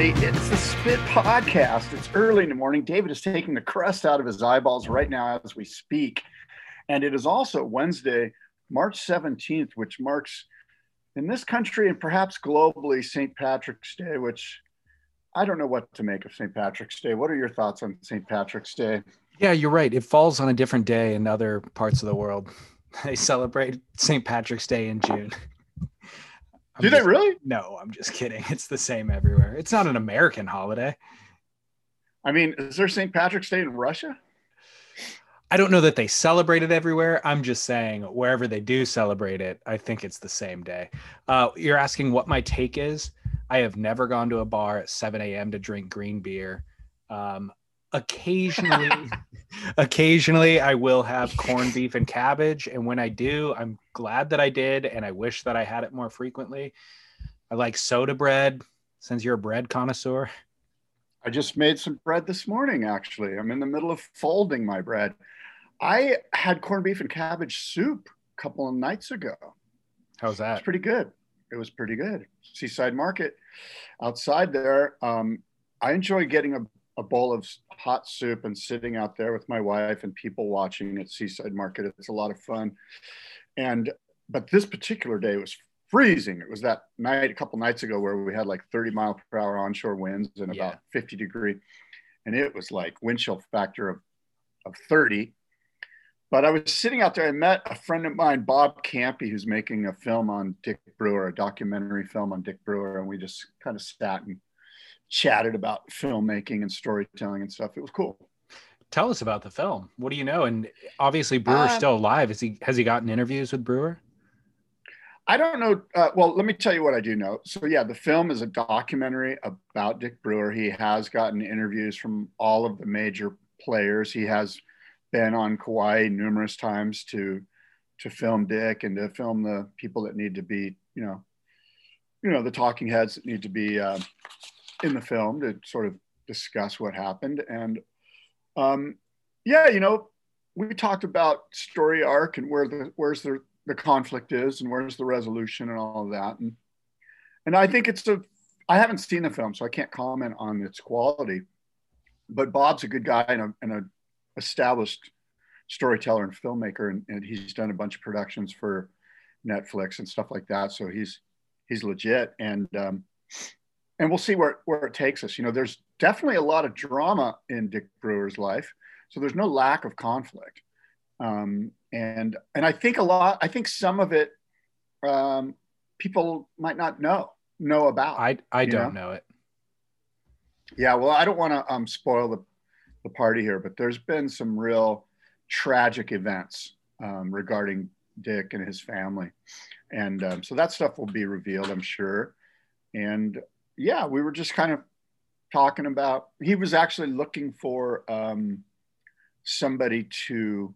It's the Spit Podcast. It's early in the morning. David is taking the crust out of his eyeballs right now as we speak. And it is also Wednesday, March 17th, which marks in this country and perhaps globally St. Patrick's Day, which I don't know what to make of St. Patrick's Day. What are your thoughts on St. Patrick's Day? Yeah, you're right. It falls on a different day in other parts of the world. They celebrate St. Patrick's Day in June. I'm Do they really? No, I'm just kidding. It's the same everywhere. It's not an American holiday. I mean, is there St. Patrick's Day in Russia? I don't know that they celebrate it everywhere. I'm just saying wherever they do celebrate it, I think it's the same day. Uh, you're asking what my take is. I have never gone to a bar at 7 a.m. to drink green beer. Um, occasionally, occasionally I will have corned beef and cabbage, and when I do, I'm glad that I did, and I wish that I had it more frequently. I like soda bread. Since you're a bread connoisseur, I just made some bread this morning, actually. I'm in the middle of folding my bread. I had corned beef and cabbage soup a couple of nights ago. how's that? It's pretty good. It was pretty good. Seaside Market outside there. Um, I enjoy getting a, a bowl of hot soup and sitting out there with my wife and people watching at Seaside Market. It's a lot of fun. And, but this particular day was freezing. It was that night a couple nights ago where we had like 30 mile per hour onshore winds and Yeah. about 50 degree. And it was like wind chill factor of, of 30. But I was sitting out there. I met a friend of mine, Bob Campy, who's making a film on Dick Brewer, a documentary film on Dick Brewer. And we just kind of sat and chatted about filmmaking and storytelling and stuff. It was cool. Tell us about the film. What do you know? And obviously, Brewer's Uh, still alive. Is he? Has he gotten interviews with Brewer? I don't know. Uh, well, let me tell you what I do know. So, yeah, the film is a documentary about Dick Brewer. He has gotten interviews from all of the major players. He has been on Kauai numerous times to to film Dick and to film the people that need to be, you know, you know, the talking heads that need to be uh, in the film to sort of discuss what happened. And um, yeah, you know, we talked about story arc and where the where's the the conflict is and where's the resolution and all of that. And and I think it's a I haven't seen the film, so I can't comment on its quality. But Bob's a good guy and a, and a established storyteller and filmmaker, and, and he's done a bunch of productions for Netflix and stuff like that. So he's he's legit, and um, and we'll see where where it takes us. You know, there's definitely a lot of drama in Dick Brewer's life, so there's no lack of conflict. Um, and and I think a lot. I think some of it um, people might not know know about. I I don't know it. Yeah, well, I don't want to um, spoil the, the party here, but there's been some real tragic events um, regarding Dick and his family. And um, so that stuff will be revealed, I'm sure. And yeah, we were just kind of talking about, he was actually looking for um, somebody to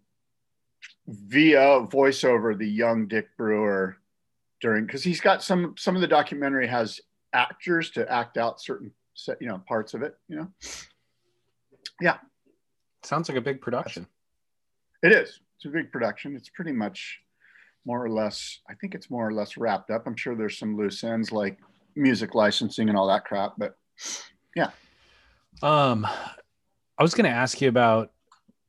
via voiceover the young Dick Brewer during, because he's got some, some of the documentary has actors to act out certain set, you know, parts of it, you know. Yeah sounds like a big production. It is. It's a big production. It's pretty much more or less, I think it's more or less wrapped up. I'm sure there's some loose ends like music licensing and all that crap, but yeah. Um, I was going to ask you about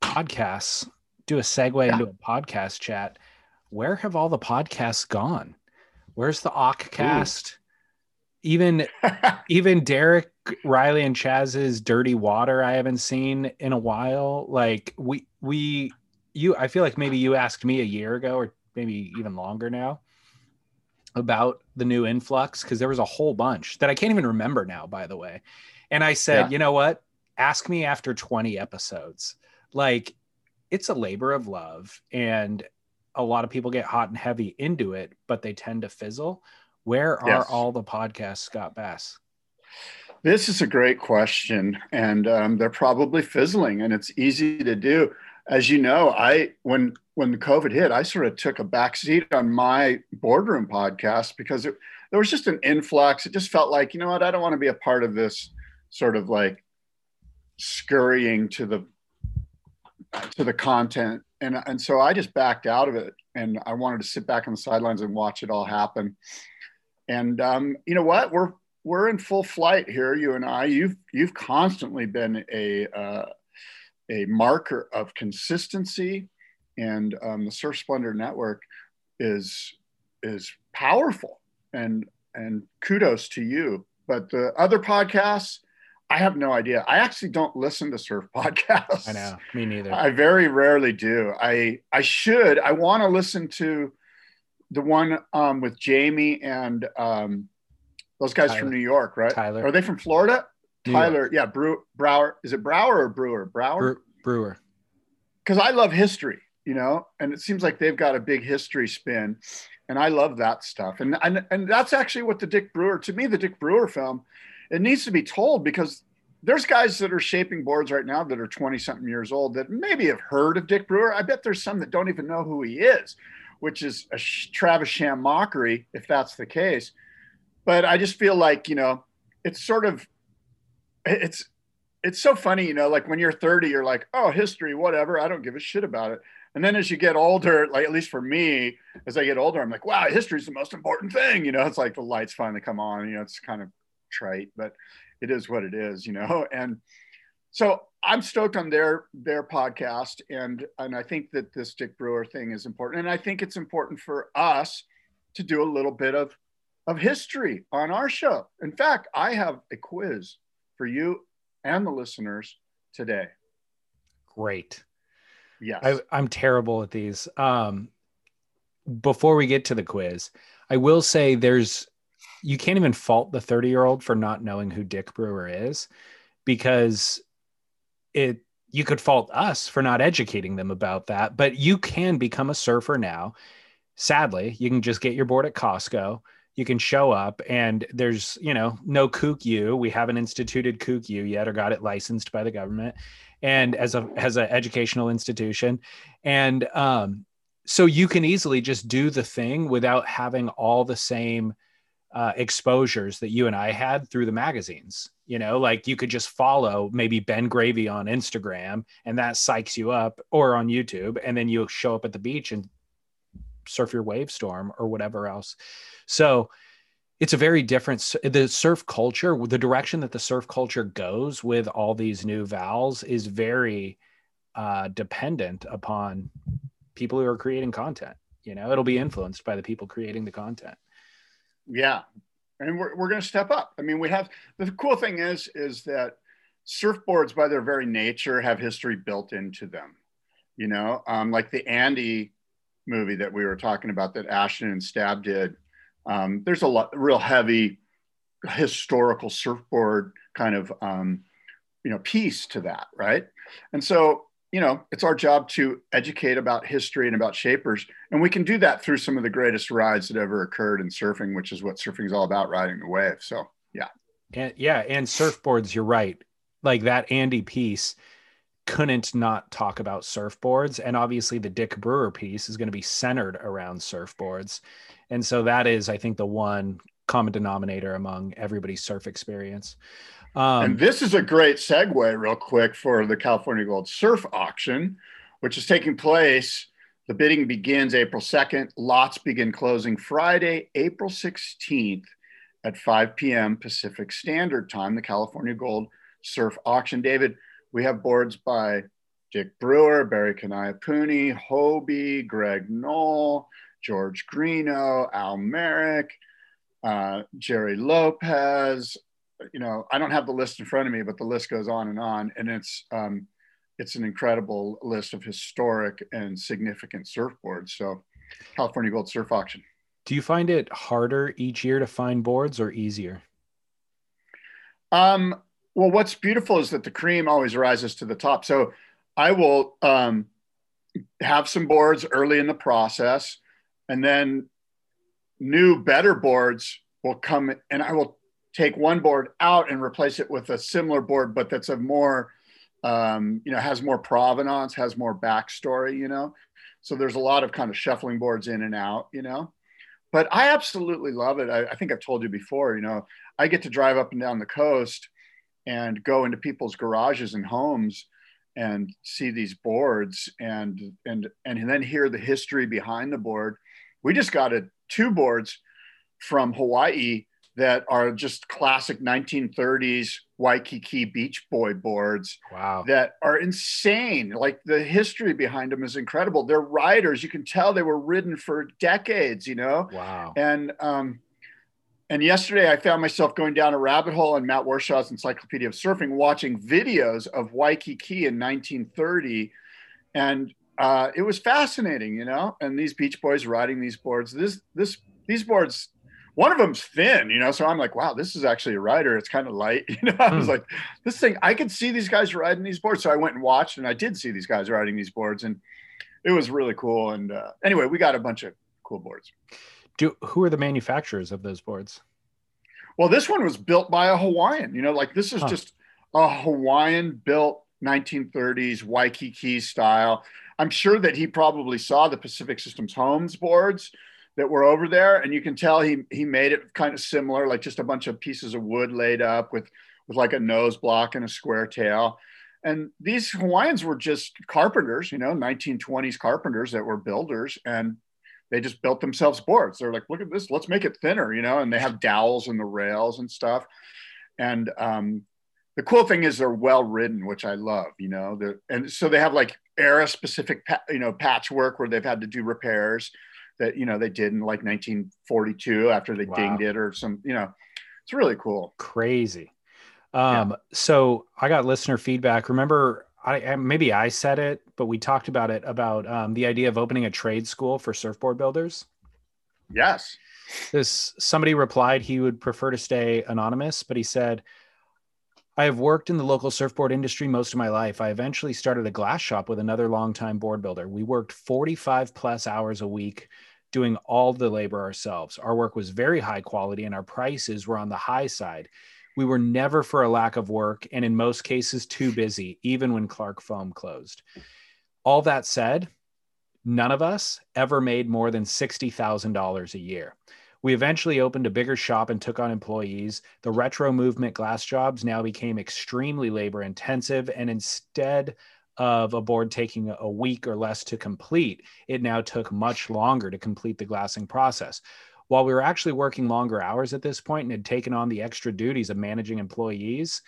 podcasts. Do a segue Yeah. into a podcast chat. Where have all the podcasts gone? Where's the Ockcast? Even even Derek Rielly and Chaz's Dirty Water I haven't seen in a while. Like we we you I feel like maybe you asked me a year ago or maybe even longer now about the new influx because there was a whole bunch that I can't even remember now by the way. And I said, Yeah. "You know what? Ask me after 20 episodes." Like it's a labor of love and a lot of people get hot and heavy into it, but they tend to fizzle. Where are Yes. all the podcasts, Scott Bass? This is a great question, and um, they're probably fizzling, and it's easy to do. As you know, I when when COVID hit, I sort of took a back seat on my boardroom podcast because it, there was just an influx. It just felt like, you know what, I don't want to be a part of this sort of like scurrying to the to the content, and and so I just backed out of it, and I wanted to sit back on the sidelines and watch it all happen. And um, you know what, we're we're in full flight here, you and I. You've you've constantly been a uh, a marker of consistency and um, the Surf Splendor Network is is powerful, and and kudos to you. But the other podcasts, I have no idea. I actually don't listen to surf podcasts. I know, me neither. I very rarely do. I I should. I want to listen to the one um, with Jamie and um, those guys Tyler. from New York, right? Tyler. Are they from Florida? Tyler, yeah, Brew, Brower. Is it Brower or Brewer? Brower. Brewer. because I love history, you know, and it seems like they've got a big history spin, and I love that stuff. And and and that's actually what the Dick Brewer, to me, the Dick Brewer film, it needs to be told because there's guys that are shaping boards right now that are 20 something years old that maybe have heard of Dick Brewer. I bet there's some that don't even know who he is, which is a sh- Travis Sham mockery if that's the case. But I just feel like, you know, it's sort of, it's, it's so funny, you know, like when you're 30, you're like, oh, history, whatever. I don't give a shit about it. And then as you get older, like at least for me, as I get older, I'm like, wow, history's the most important thing. You know, it's like the lights finally come on. You know, it's kind of trite, but it is what it is. You know, and so I'm stoked on their their podcast, and and I think that this Dick Brewer thing is important, and I think it's important for us to do a little bit of of history on our show. In fact, I have a quiz for you and the listeners today. Great. Yes. I, I'm terrible at these. Um, before we get to the quiz, I will say there's you can't even fault the 30 year old for not knowing who Dick Brewer is because it you could fault us for not educating them about that, but you can become a surfer now. Sadly, you can just get your board at Costco. You can show up and there's, you know, no kook you. We haven't instituted kook you yet or got it licensed by the government and as a as an educational institution. And um, so you can easily just do the thing without having all the same uh, exposures that you and I had through the magazines. You know, like you could just follow maybe Ben Gravy on Instagram and that psychs you up or on YouTube. And then you show up at the beach and surf your Wavestorm or whatever else. So it's a very different, the surf culture, the direction that the surf culture goes with all these new vowels is very uh, dependent upon people who are creating content. You know, it'll be influenced by the people creating the content. Yeah. And we're, we're going to step up. I mean, we have the cool thing is, is that surfboards by their very nature have history built into them, you know, um, like the Andy movie that we were talking about that Ashton and Stab did. Um, there's a lot real heavy historical surfboard kind of, um, you know, piece to that. Right. And so, you know, it's our job to educate about history and about shapers. And we can do that through some of the greatest rides that ever occurred in surfing, which is what surfing is all about, riding the wave. So, yeah. And yeah, and surfboards, you're right. Like that Andy piece couldn't not talk about surfboards. And obviously, the Dick Brewer piece is going to be centered around surfboards. And so that is, I think, the one common denominator among everybody's surf experience. Um, and this is a great segue, real quick, for the California Gold Surf Auction, which is taking place. The bidding begins April 2nd. Lots begin closing Friday, April 16th at 5 p.m. Pacific Standard Time, the California Gold Surf Auction. David, we have boards by Dick Brewer, Barry Kanaiaupuni, Hobie, Greg Noll, George Greenough, Al Merrick, uh, Jerry Lopez, you know, I don't have the list in front of me, but the list goes on and on, and it's um, it's an incredible list of historic and significant surfboards. So, California Gold Surf Auction. Do you find it harder each year to find boards or easier? Um, well, what's beautiful is that the cream always rises to the top. So, I will um, have some boards early in the process, and then new, better boards will come, and I will take one board out and replace it with a similar board, but that's a more, um, you know, has more provenance, has more backstory, you know. So there's a lot of kind of shuffling boards in and out, you know. But I absolutely love it. I, I think I've told you before, you know, I get to drive up and down the coast and go into people's garages and homes and see these boards and and and then hear the history behind the board. We just got a two boards from Hawaii that are just classic 1930s Waikiki Beach Boy boards. Wow. That are insane. Like the history behind them is incredible. They're riders. You can tell they were ridden for decades, you know? Wow. And, um, and yesterday I found myself going down a rabbit hole in Matt Warshaw's Encyclopedia of Surfing, watching videos of Waikiki in 1930. And uh, it was fascinating, you know, and these beach boys riding these boards. This, this, these boards one of them's thin, you know. So I'm like, wow, this is actually a rider. It's kind of light, you know. I was Hmm. like, this thing, I could see these guys riding these boards. So I went and watched, and I did see these guys riding these boards, and it was really cool. And uh, anyway, we got a bunch of cool boards. Do who are the manufacturers of those boards? Well, this one was built by a Hawaiian. You know, like this is Huh. just a Hawaiian built 1930s Waikiki style. I'm sure that he probably saw the Pacific Systems Homes boards that were over there, and you can tell he he made it kind of similar, like just a bunch of pieces of wood laid up with with like a nose block and a square tail. And these Hawaiians were just carpenters, you know, 1920s carpenters that were builders, and they just built themselves boards. They're like, look at this, let's make it thinner, you know, and they have dowels in the rails and stuff. And um, the cool thing is they're well ridden, which I love, you know. And so they have like era specific, you know, patchwork where they've had to do repairs that you know they did in like 1942 after they Wow. dinged it or some, you know, it's really cool. Crazy. Um, so I got listener feedback. Remember, I maybe I said it, but we talked about it about um, the idea of opening a trade school for surfboard builders. Yes. This somebody replied he would prefer to stay anonymous, but he said, I have worked in the local surfboard industry most of my life. I eventually started a glass shop with another longtime board builder. We worked 45 plus hours a week doing all the labor ourselves. Our work was very high quality and our prices were on the high side. We were never for a lack of work and in most cases too busy, even when Clark Foam closed. All that said, none of us ever made more than $60,000 a year. We eventually opened a bigger shop and took on employees. The retro movement glass jobs now became extremely labor intensive. And instead of a board taking a week or less to complete, it now took much longer to complete the glassing process. While we were actually working longer hours at this point and had taken on the extra duties of managing employees,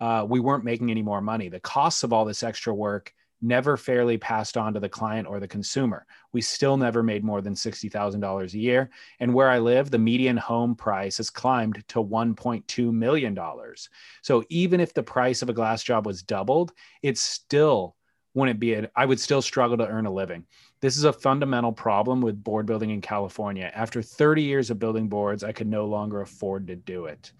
uh, we weren't making any more money. The costs of all this extra work never fairly passed on to the client or the consumer. We still never made more than $60,000 a year. And where I live, the median home price has climbed to $1.2 million. So even if the price of a glass job was doubled, it still wouldn't be, a, I would still struggle to earn a living. This is a fundamental problem with board building in California. After 30 years of building boards, I could no longer afford to do it.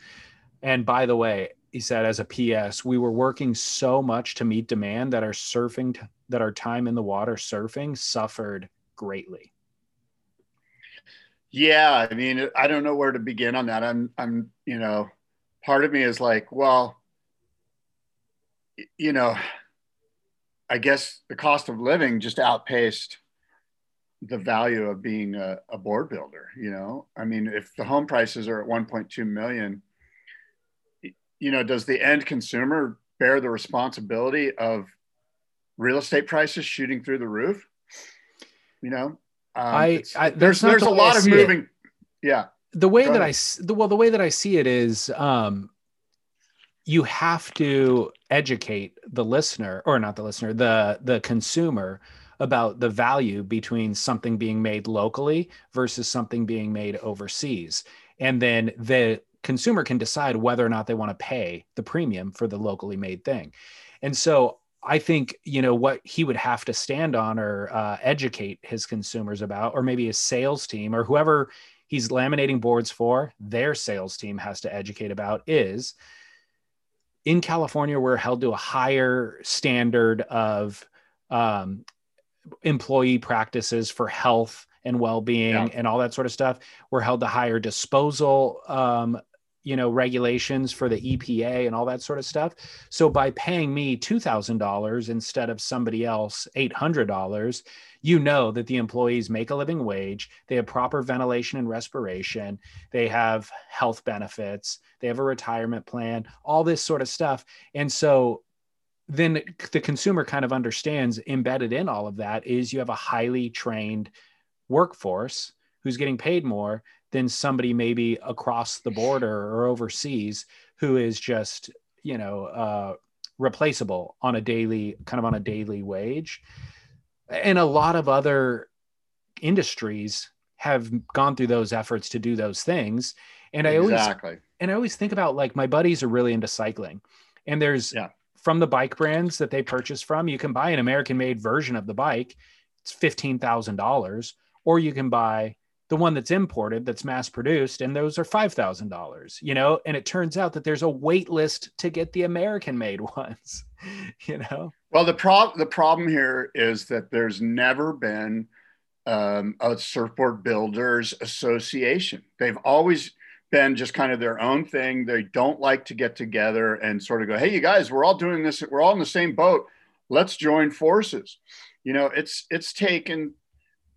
And by the way, he said as a PS, we were working so much to meet demand that our surfing, that our time in the water surfing suffered greatly. Yeah, I mean, I don't know where to begin on that. I'm, I'm, you know, part of me is like, well, you know, I guess the cost of living just outpaced the value of being a, a board builder. You know, I mean, if the home prices are at 1.2 million, you know, does the end consumer bear the responsibility of real estate prices shooting through the roof? You know, um, I- I- there's there's the a lot of see it. moving. Yeah. the way Go that I ahead. s- the well the way that I see it is um you have to educate the listener or not the listener the the consumer about the value between something being made locally versus something being made overseas. And then the consumer can decide whether or not they want to pay the premium for the locally made thing. And so I think you know what he would have to stand on or uh, educate his consumers about, or maybe his sales team or whoever he's laminating boards for, their sales team has to educate about is in California, we're held to a higher standard of um, employee practices for health and well-being Yeah. and all that sort of stuff. We're held to higher disposal um, you know regulations for the EPA and all that sort of stuff. So by paying me two thousand dollars instead of somebody else eight hundred dollars, you know that the employees make a living wage, they have proper ventilation and respiration, they have health benefits, they have a retirement plan, all this sort of stuff, and so then the consumer kind of understands embedded in all of that is you have a highly trained workforce who's getting paid more than somebody maybe across the border or overseas who is just you know uh, replaceable on a daily kind of on a daily wage and a lot of other industries have gone through those efforts to do those things and i exactly. always and i always think about like my buddies are really into cycling and there's yeah. From the bike brands that they purchase from you can buy an american made version of the bike. It's $15000 or you can buy the one that's imported that's mass produced and those are $5000 you know? And it turns out that there's a wait list to get the american made ones you know? Well the problem the problem here is that there's never been um, a surfboard builders association. They've always been just kind of their own thing they don't like to get together and sort of go hey you guys we're all doing this we're all in the same boat let's join forces you know it's it's taken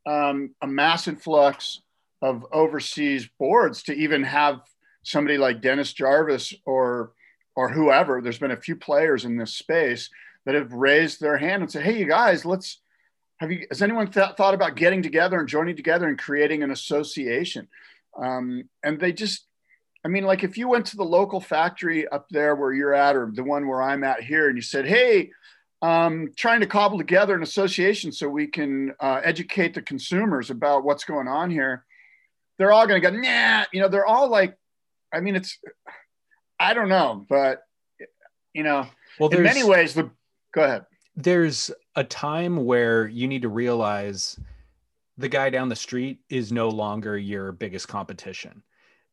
um, a mass influx of overseas boards to even have somebody like Dennis Jarvis or or whoever. There's been a few players in this space that have raised their hand and said, "Hey, you guys, let's have you. Has anyone th- thought about getting together and joining together and creating an association?" Um, and they just, I mean, like if you went to the local factory up there where you're at, or the one where I'm at here, and you said, "Hey," um, trying to cobble together an association so we can uh, educate the consumers about what's going on here they're all going to go, nah, you know, they're all like, I mean, it's, I don't know, but, you know, well, in many ways, the, go ahead. There's a time where you need to realize the guy down the street is no longer your biggest competition.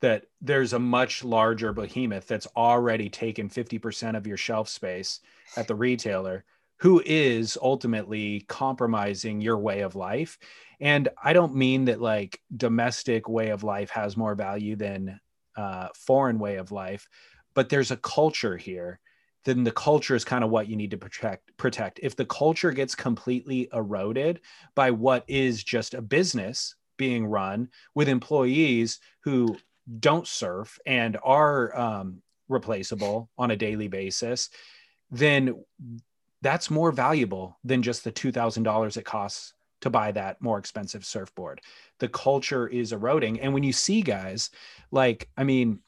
That there's a much larger behemoth that's already taken 50% of your shelf space at the retailer who is ultimately compromising your way of life and i don't mean that like domestic way of life has more value than uh, foreign way of life but there's a culture here then the culture is kind of what you need to protect protect if the culture gets completely eroded by what is just a business being run with employees who don't surf and are um, replaceable on a daily basis then that's more valuable than just the $2,000 it costs to buy that more expensive surfboard. The culture is eroding. And when you see guys like, I mean,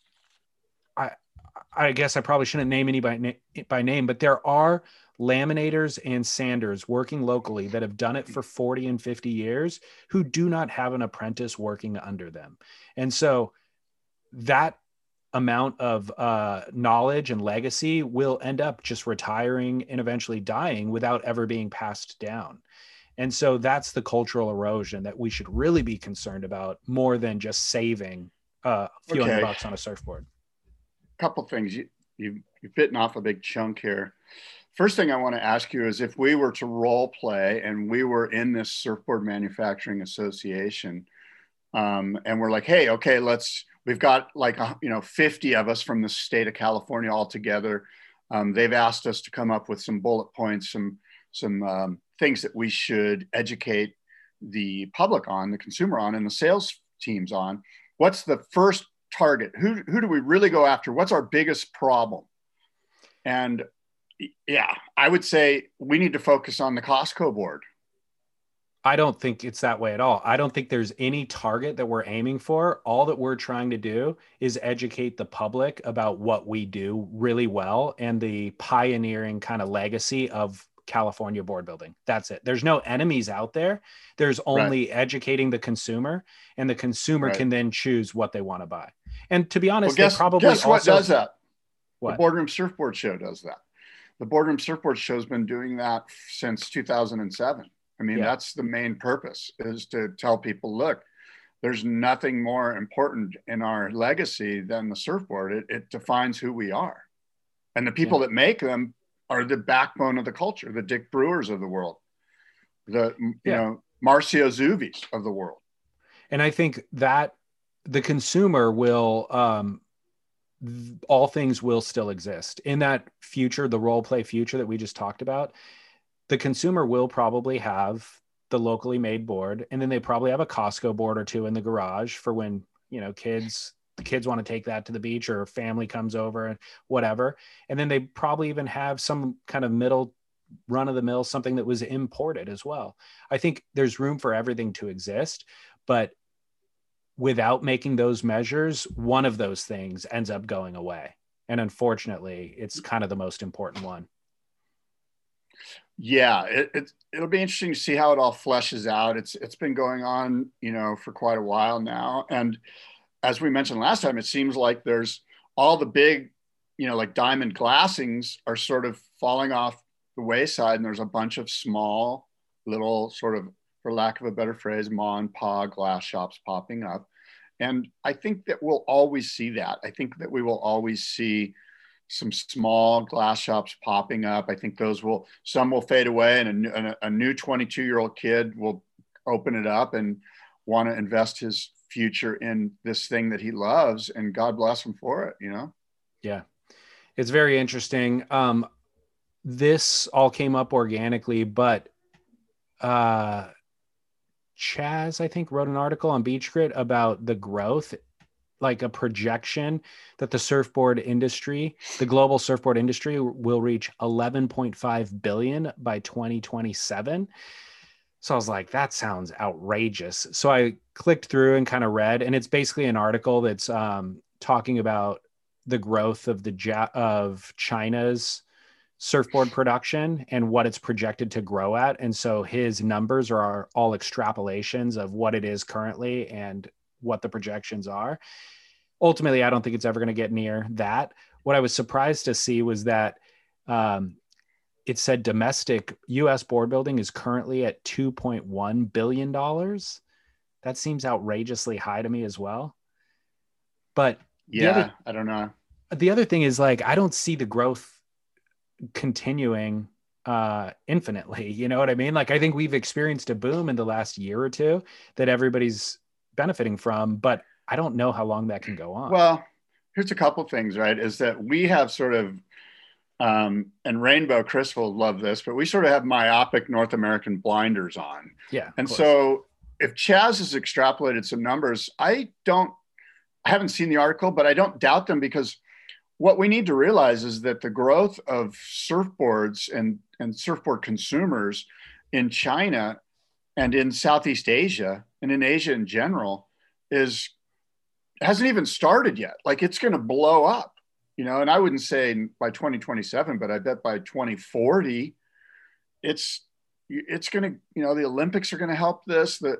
I guess I probably shouldn't name any by name, but there are laminators and sanders working locally that have done it for 40 and 50 years who do not have an apprentice working under them. And so that amount of uh, knowledge and legacy will end up just retiring and eventually dying without ever being passed down. And so that's the cultural erosion that we should really be concerned about more than just saving uh, a few okay. hundred bucks on a surfboard. Couple things you, you you've bitten off a big chunk here. First thing I want to ask you is if we were to role play and we were in this surfboard manufacturing association, um, and we're like, hey, okay, let's We've got like, a, you know, 50 of us from the state of California all together. Um, they've asked us to come up with some bullet points, some, some um, things that we should educate the public on, the consumer on, and the sales teams on. What's the first target? Who, who do we really go after? What's our biggest problem? And yeah, I would say we need to focus on the Costco board. I don't think it's that way at all. I don't think there's any target that we're aiming for. All that we're trying to do is educate the public about what we do really well and the pioneering kind of legacy of California board building. That's it. There's no enemies out there. There's only right. educating the consumer, and the consumer right. can then choose what they want to buy. And to be honest, well, guess, probably guess also, what does that? What? The Boardroom Surfboard Show does that. The Boardroom Surfboard Show has been doing that since 2007. I mean, yeah. that's the main purpose is to tell people, look, there's nothing more important in our legacy than the surfboard. It, it defines who we are. And the people yeah. that make them are the backbone of the culture, the Dick Brewers of the world, the, you yeah. know, Marcio Zouvis of the world. And I think that the consumer will, um, th- all things will still exist in that future, the role play future that we just talked about. The consumer will probably have the locally made board, and then they probably have a Costco board or two in the garage for when you know kids the kids want to take that to the beach or family comes over and whatever. And then they probably even have some kind of middle run of the mill, something that was imported as well. I think there's room for everything to exist, but without making those measures, one of those things ends up going away. And unfortunately, it's kind of the most important one. Yeah, it, it, it'll be interesting to see how it all fleshes out. It's it's been going on, you know, for quite a while now, and as we mentioned last time, it seems like there's all the big, you know, like diamond glassings are sort of falling off the wayside, and there's a bunch of small, little sort of for lack of a better phrase, ma and pa glass shops popping up. And I think that we'll always see that. I think that we will always see some small glass shops popping up. I think those will, some will fade away and a, a new 22 year old kid will open it up and want to invest his future in this thing that he loves and God bless him for it, you know? Yeah. It's very interesting. Um, this all came up organically, but uh, Chaz, I think, wrote an article on Beach Grit about the growth, like a projection that the surfboard industry, the global surfboard industry, will reach 11.5 billion by 2027. So I was like, that sounds outrageous. So I clicked through and kind of read, and it's basically an article that's um, talking about the growth of the ja- of China's surfboard production and what it's projected to grow at. And so his numbers are all extrapolations of what it is currently and what the projections are. Ultimately, I don't think it's ever going to get near that. What I was surprised to see was that um, it said domestic US board building is currently at $2.1 billion. That seems outrageously high to me as well. But yeah, other, I don't know. The other thing is like, I don't see the growth continuing uh infinitely you know what i mean like i think we've experienced a boom in the last year or two that everybody's benefiting from but i don't know how long that can go on well here's a couple things right is that we have sort of um, and rainbow chris will love this but we sort of have myopic north american blinders on. Yeah and so if chaz has extrapolated some numbers i don't i haven't seen the article but i don't doubt them because what we need to realize is that the growth of surfboards and, and surfboard consumers in China and in Southeast Asia and in Asia in general is hasn't even started yet. Like it's going to blow up, you know. And I wouldn't say by 2027, but I bet by 2040, it's it's going to, you know, the Olympics are going to help this. That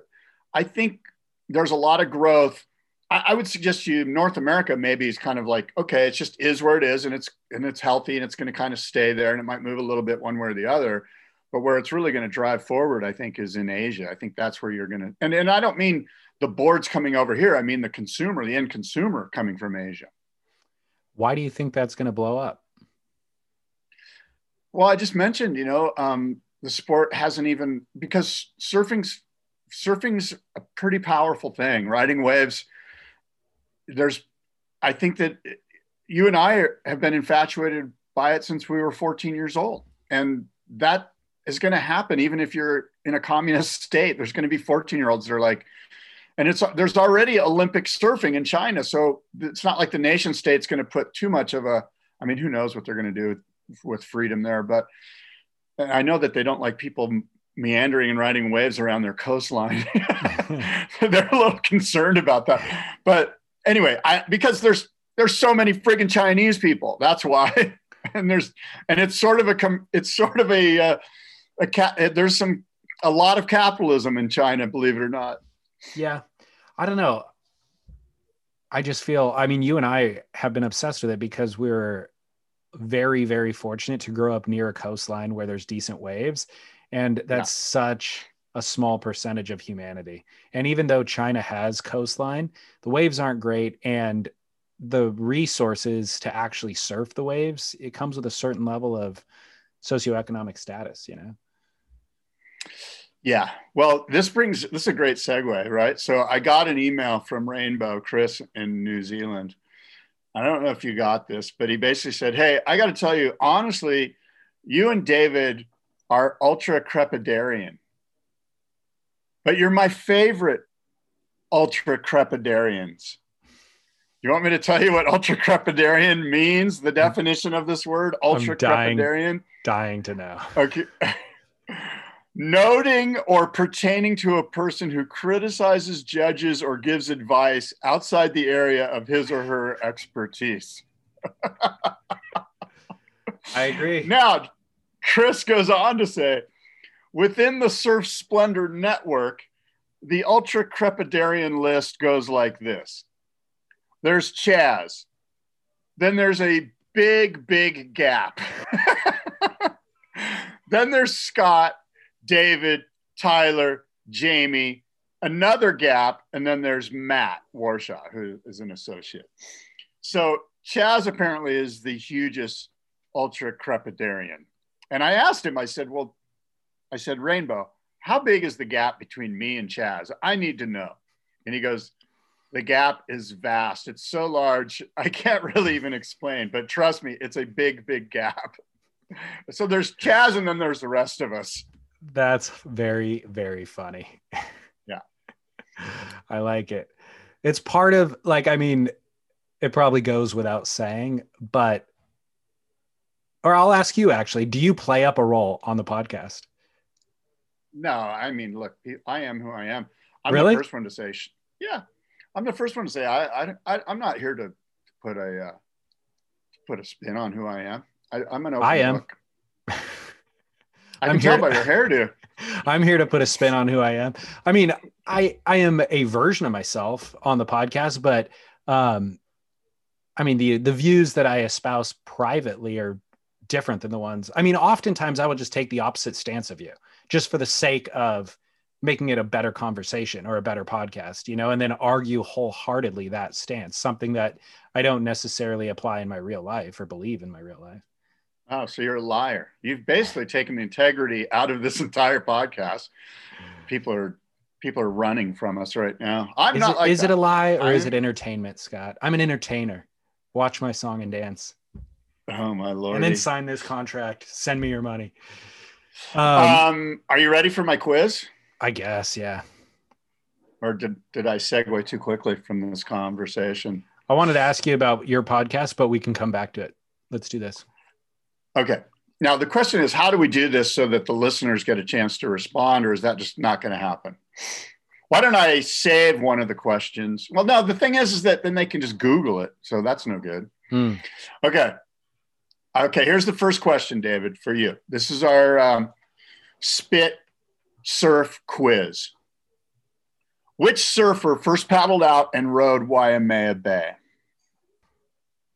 I think there's a lot of growth I, would suggest you North America maybe is kind of like okay, it just is where it is, and it's and it's healthy, and it's going to kind of stay there, and it might move a little bit one way or the other. But where it's really going to drive forward, I think, is in Asia. I think that's where you're going to, and and I don't mean the boards coming over here. I mean the consumer, the end consumer coming from Asia. Why do you think that's going to blow up? Well, I just mentioned, you know, um, the sport hasn't even because surfing's surfing's a pretty powerful thing. Riding waves there's, I think that you and I have been infatuated by it since we were 14 years old. And that is going to happen even if you're in a communist state. There's going to be 14 year olds that are like, and it's there's already Olympic surfing in China, so it's not like the nation state's going to put too much of a. I mean, who knows what they're going to do with freedom there? But I know that they don't like people meandering and riding waves around their coastline. they're a little concerned about that. But anyway, I because there's there's so many friggin' Chinese people. That's why. and there's and it's sort of a it's sort of a uh, a cat. There's some a lot of capitalism in China, believe it or not. Yeah, I don't know. I just feel. I mean, you and I have been obsessed with it because we're very very fortunate to grow up near a coastline where there's decent waves, and that's yeah. such a small percentage of humanity. And even though China has coastline, the waves aren't great and the resources to actually surf the waves, it comes with a certain level of socioeconomic status, you know. Yeah. Well, this brings this is a great segue, right? So I got an email from Rainbow Chris in New Zealand I don't know if you got this, but he basically said, Hey, I got to tell you, honestly, you and David are ultra crepidarian, but you're my favorite ultra crepidarians. You want me to tell you what ultra crepidarian means? The definition of this word, ultra crepidarian? Dying to know. Okay. Noting or pertaining to a person who criticizes, judges, or gives advice outside the area of his or her expertise. I agree. Now, Chris goes on to say within the Surf Splendor network, the ultra crepidarian list goes like this there's Chaz, then there's a big, big gap. then there's Scott, David, Tyler, Jamie, another gap, and then there's Matt Warshaw, who is an associate. So Chaz apparently is the hugest ultra crepidarian. And I asked him, I said, Well, I said, Rainbow, how big is the gap between me and Chaz? I need to know. And he goes, The gap is vast. It's so large, I can't really even explain. But trust me, it's a big, big gap. So there's Chaz, and then there's the rest of us. That's very, very funny. Yeah. I like it. It's part of, like, I mean, it probably goes without saying, but, or I'll ask you actually, do you play up a role on the podcast? No, I mean, look, I am who I am. I'm Really? the first one to say, sh- yeah, I'm the first one to say, I, I, I I'm not here to put a, uh, put a spin on who I am. I, I'm an open I am. book. I I'm can tell here- by your hairdo. I'm here to put a spin on who I am. I mean, I I am a version of myself on the podcast, but um I mean the the views that I espouse privately are different than the ones. I mean, oftentimes I will just take the opposite stance of you just for the sake of making it a better conversation or a better podcast, you know, and then argue wholeheartedly that stance, something that I don't necessarily apply in my real life or believe in my real life. Oh, so you're a liar. You've basically taken the integrity out of this entire podcast. People are people are running from us right now. I'm Is, not it, like is it a lie or is it entertainment, Scott? I'm an entertainer. Watch my song and dance. Oh my lord. and then sign this contract. Send me your money. Um, um, are you ready for my quiz? I guess, yeah. Or did, did I segue too quickly from this conversation? I wanted to ask you about your podcast, but we can come back to it. Let's do this. Okay. Now the question is, how do we do this so that the listeners get a chance to respond, or is that just not going to happen? Why don't I save one of the questions? Well, no, the thing is, is that then they can just Google it. So that's no good. Hmm. Okay. Okay. Here's the first question, David, for you. This is our um, spit surf quiz. Which surfer first paddled out and rode Waimea Bay?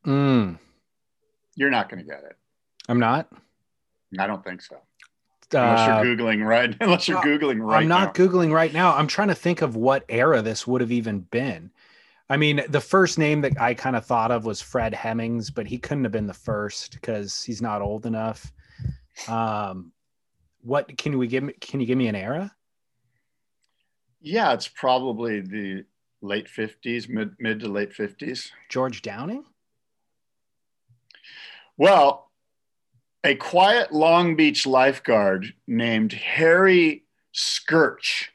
Mm, You're not going to get it. I'm not. I don't think so. Unless Uh, you're googling right. Unless you're uh, googling right. I'm not now. Googling right now. I'm trying to think of what era this would have even been. I mean, the first name that I kind of thought of was Fred Hemmings, but he couldn't have been the first because he's not old enough. Um, what can we give me? Can you give me an era? Yeah, it's probably the late 50s, mid mid to late 50s. George Downing? Well, a quiet Long Beach lifeguard named Harry Schurch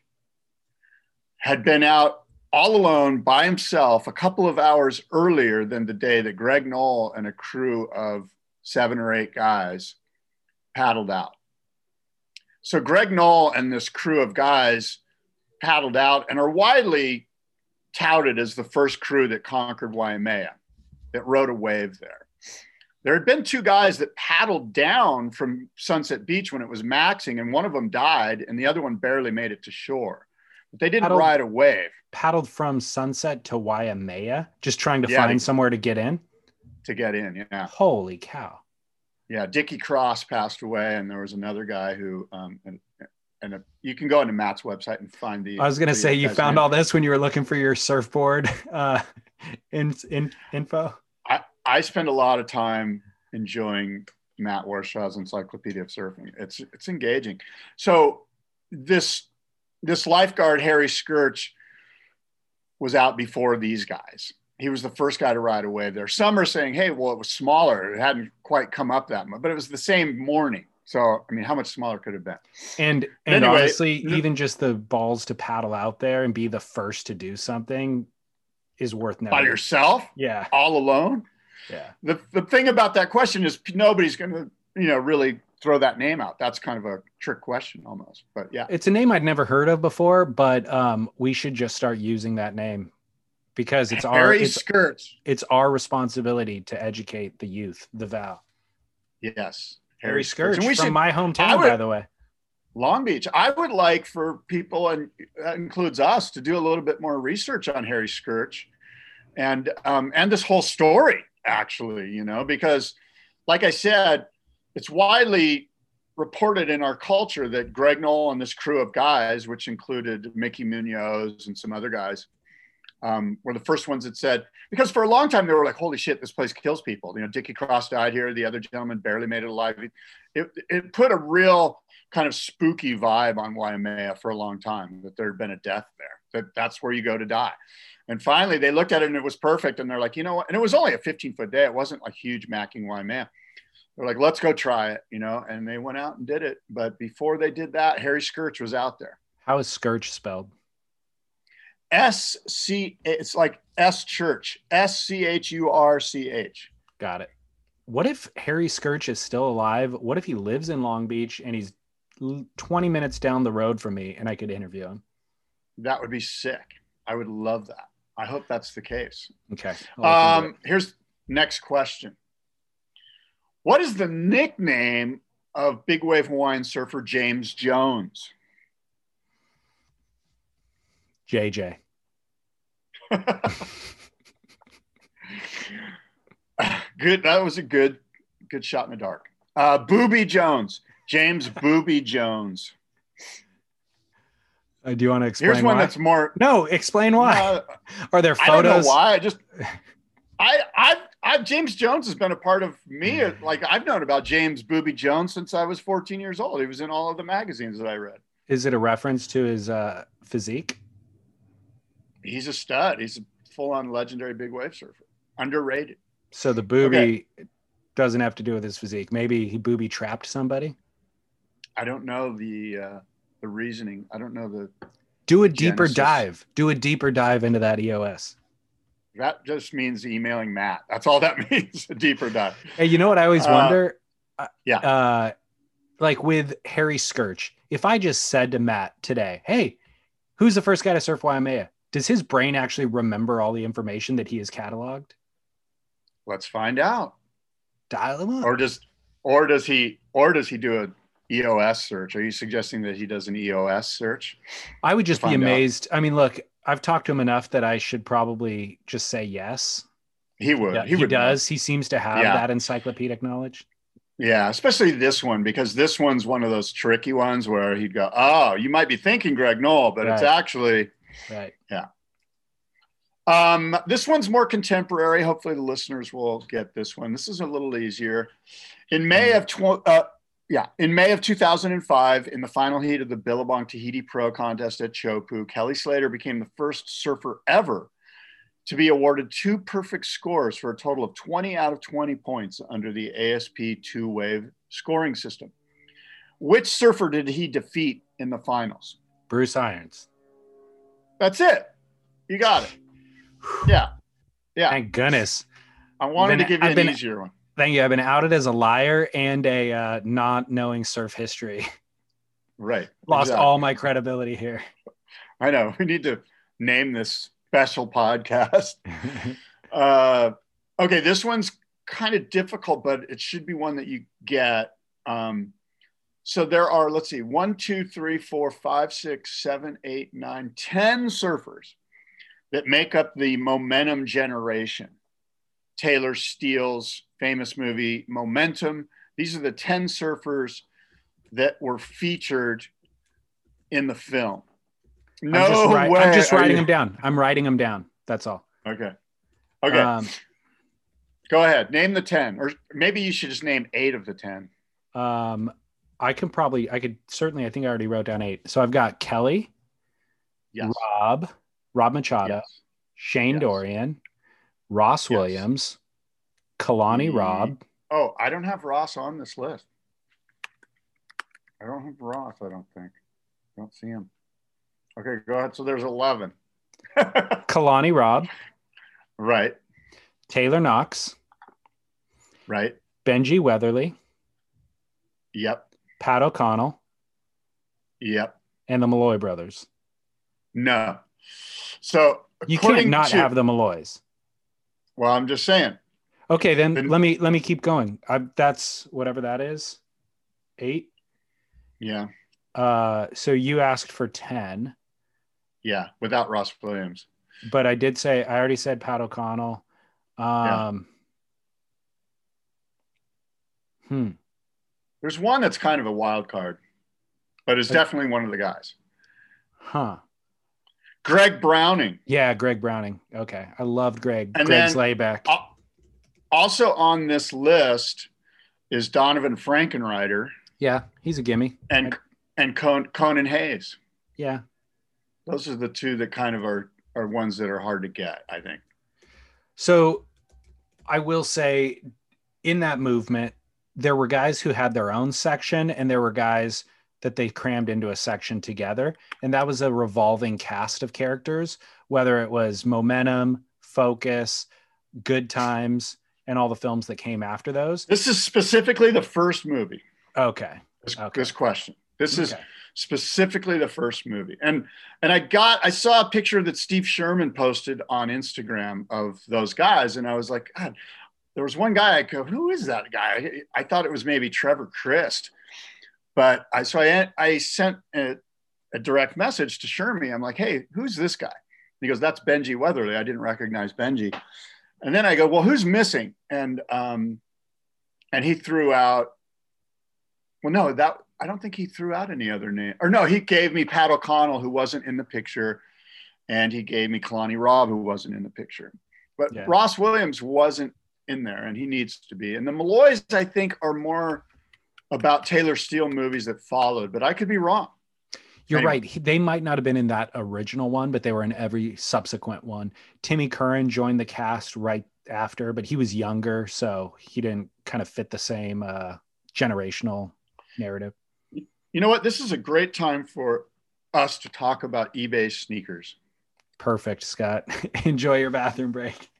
had been out all alone by himself a couple of hours earlier than the day that Greg Noll and a crew of seven or eight guys paddled out. So Greg Noll and this crew of guys paddled out and are widely touted as the first crew that conquered Waimea, that rode a wave there. There had been two guys that paddled down from Sunset Beach when it was maxing, and one of them died, and the other one barely made it to shore. But they didn't Paddled- ride a wave Paddled from Sunset to Waimea, just trying to Yeah, find they- somewhere to get in. to get in. Yeah. Holy cow. Yeah. Dickie Cross passed away, and there was another guy who, um, and, and you can go into Matt's website and find the. I was going to say you found name. all this when you were looking for your surfboard uh, in, in, info. I, spend a lot of time enjoying Matt Warshaw's Encyclopedia of Surfing. It's it's engaging. So this this lifeguard Harry Schurch was out before these guys, he was the first guy to ride away there. Some are saying, hey, well, it was smaller. It hadn't quite come up that much, but it was the same morning. So, I mean, how much smaller could it have been? And and Anyway, honestly, n- even just the balls to paddle out there and be the first to do something is worth noting. By yourself, Yeah, all alone? Yeah. The, the thing about that question is nobody's going to, you know, really throw that name out. That's kind of a trick question almost. But yeah, It's a name I'd never heard of before, but um, we should just start using that name because it's our Harry it's, Schurch. it's our responsibility to educate the youth, the vow. Yes. Harry Schurch from should, my hometown, would- by the way. Long Beach. I would like for people, and that includes us, to do a little bit more research on Harry Schurch and um, and this whole story, actually, you know, because, like I said, it's widely reported in our culture that Greg Noll and this crew of guys, which included Mickey Munoz and some other guys, um, were the first ones that said because for a long time they were like, "Holy shit, this place kills people." You know, Dickie Cross died here. The other gentleman barely made it alive. It, it put a real kind of spooky vibe on Waimea for a long time that there had been a death there. That that's where you go to die. And finally, they looked at it and it was perfect. And they're like, you know what? And it was only a 15 foot day. It wasn't a huge macking man. They're like, let's go try it, you know. And they went out and did it. But before they did that, Harry Schurch was out there. How is Schurch spelled? S C. It's like S Church. S C H U R C H. Got it. What if Harry Schurch is still alive? What if he lives in Long Beach and he's 20 minutes down the road from me and I could interview him? That would be sick. I would love that. I hope that's the case. Okay. I'll look into Um, here's next question. What is the nickname of big wave Hawaiian surfer James Jones? JJ. good. That was a good, good shot in the dark. Uh, Booby Jones, James Booby Jones. Uh, do you want to explain Here's one why? that's more. no, explain why. Uh, Are there photos? I don't know why. I just, I, I, I, James Jones has been a part of me. Like I've known about James Booby Jones since I was 14 years old. He was in all of the magazines that I read. Is it a reference to his uh, physique? He's a stud. He's a full-on legendary big wave surfer. Underrated. So the booby doesn't have to do with his physique. Maybe he booby trapped somebody. I don't know the uh, the reasoning. I don't know the. Do a deeper Genesis. dive. Do a deeper dive into that EOS. That just means emailing Matt. That's all that means. A deeper dive. Hey, you know what I always Uh, wonder? Uh, yeah. Uh, like with Harry Schurch, if I just said to Matt today, "Hey, who's the first guy to surf Waimea?" Does his brain actually remember all the information that he has cataloged? Let's find out. Dial him up. Or does or does he or does he do a EOS search? Are you suggesting that he does an EOS search? I would just be find out. amazed. I mean, look, I've talked to him enough that I should probably just say yes. He would. Yeah, he he, would. know. does. He seems to have Yeah. that encyclopedic knowledge. Yeah, especially this one because this one's one of those tricky ones where he'd go, "Oh, you might be thinking Greg Noll, but it's actually." Right. Yeah. Um, this one's more contemporary. Hopefully, the listeners will get this one. This is a little easier. In May of tw- uh, yeah, in May of 2005, in the final heat of the Billabong Tahiti Pro Contest at Teahupo'o, Kelly Slater became the first surfer ever to be awarded two perfect scores for a total of 20 out of 20 points under the ASP two wave scoring system. Which surfer did he defeat in the finals? Bruce Irons. That's it. You got it. Yeah. Yeah. Thank goodness. I wanted Been- to give you I've an been- easier one. Thank you. I've been outed as a liar and a uh, not knowing surf history. Right. Lost exactly. all my credibility here. I know. We need to name this special podcast. Uh, okay, this one's kind of difficult, but it should be one that you get. Um, so there are, let's see, one, two, three, four, five, six, seven, eight, nine, ten surfers that make up the momentum generation. Taylor Steele's famous movie Momentum. These are the 10 surfers that were featured in the film. No I'm just, way. I'm just writing you- them down. I'm writing them down. That's all. Okay. Okay. Um, Go ahead. Name the 10. Or maybe you should just name eight of the 10. um, I can probably, I could certainly, I think I already wrote down eight. So I've got Kelly, Yes. Rob, Rob Machado, Yes. Shane Yes. Dorian, Ross. Williams, Kalani Mm. Robb. Oh, I don't have Ross on this list. I don't have Ross, I don't think. Don't see him. Okay, go ahead. So there's 11. Kalani Robb, right, Taylor Knox, right. Benji Weatherly, Yep, Pat O'Connell, yep. and the Malloy brothers. No. So You can't not to- have the Malloys. Well, I'm just saying. Okay, then let me let me keep going. I, that's whatever that is. Eight. Yeah, Uh, so you asked for ten, yeah. Without Ross Williams. but I did say I already said Pat O'Connell. Um, Hmm. There's one that's kind of a wild card, but is definitely one of the guys. Huh. Greg Browning. Yeah, Greg Browning. Okay, I loved Greg. And Greg's then- layback. Also on this list is Donovan Frankenreiter yeah, he's a gimme. and and Con- Conan Hayes. Yeah. Those are the two that kind of are are ones that are hard to get. I think. So I will say in that movement, there were guys who had their own section and there were guys that they crammed into a section together. And that was a revolving cast of characters, whether it was Momentum, Focus, Good Times, and all the films that came after those. This is specifically the first movie. Okay. This, Okay. this question. This is Okay. specifically the first movie. And and I got I saw a picture that Steve Sherman posted on Instagram of those guys, and I was like, God, there was one guy I go, who is that guy? I, I thought it was maybe Trevor Christ, but I so I I sent a, a direct message to Sherman. I'm like, hey, who's this guy? He goes, that's Benji Weatherly. I didn't recognize Benji. And then I go, well, who's missing? And um, and he threw out. Well, no, that I don't think he threw out any other name. Or no, he gave me Pat O'Connell, who wasn't in the picture, and he gave me Kalani Robb, who wasn't in the picture. But Yeah. Ross Williams wasn't in there, and he needs to be. And the Malloys, I think, are more about Taylor Steele movies that followed, but I could be wrong. You're Anyway. right. He- They might not have been in that original one, but they were in every subsequent one. Timmy Curran joined the cast right after, but he was younger, so he didn't kind of fit the same uh, generational narrative. You know what? This is a great time for us to talk about eBay sneakers. Perfect, Scott. Enjoy your bathroom break.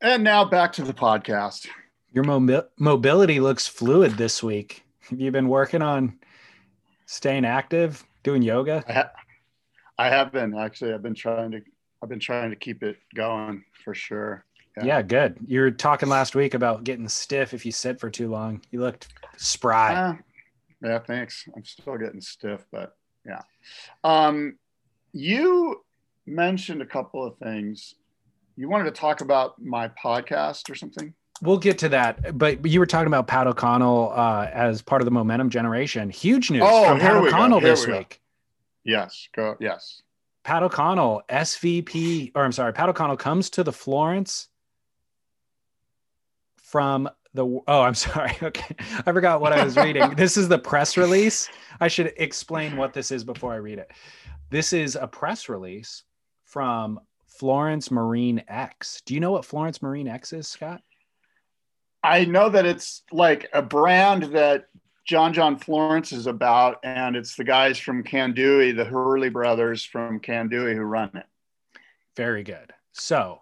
And now back to the podcast. Your mobi- mobility looks fluid this week. Have you been working on staying active, doing yoga? I, ha- I have been actually. I've been trying to. I've been trying to keep it going for sure. Yeah. Yeah, good. You were talking last week about getting stiff if you sit for too long. You looked spry. Ah, yeah, thanks. I'm still getting stiff, but yeah. Um, you mentioned a couple of things. You wanted to talk about my podcast or something? We'll get to that, but you were talking about Pat O'Connell uh, as part of the momentum generation. Huge news Oh, from Pat O'Connell this we go. week. Yes. Go. Yes. Pat O'Connell, SVP, or I'm sorry, Pat O'Connell comes to the Florence from the. Oh, I'm sorry. Okay, I forgot what I was reading. this is the press release. I should explain what this is before I read it. This is a press release from Florence Marine X. Do you know what Florence Marine X is, Scott? I know that it's like a brand that John John Florence is about, and it's the guys from Kandui, the Hurley brothers from Kandui, who run it. Very good. So,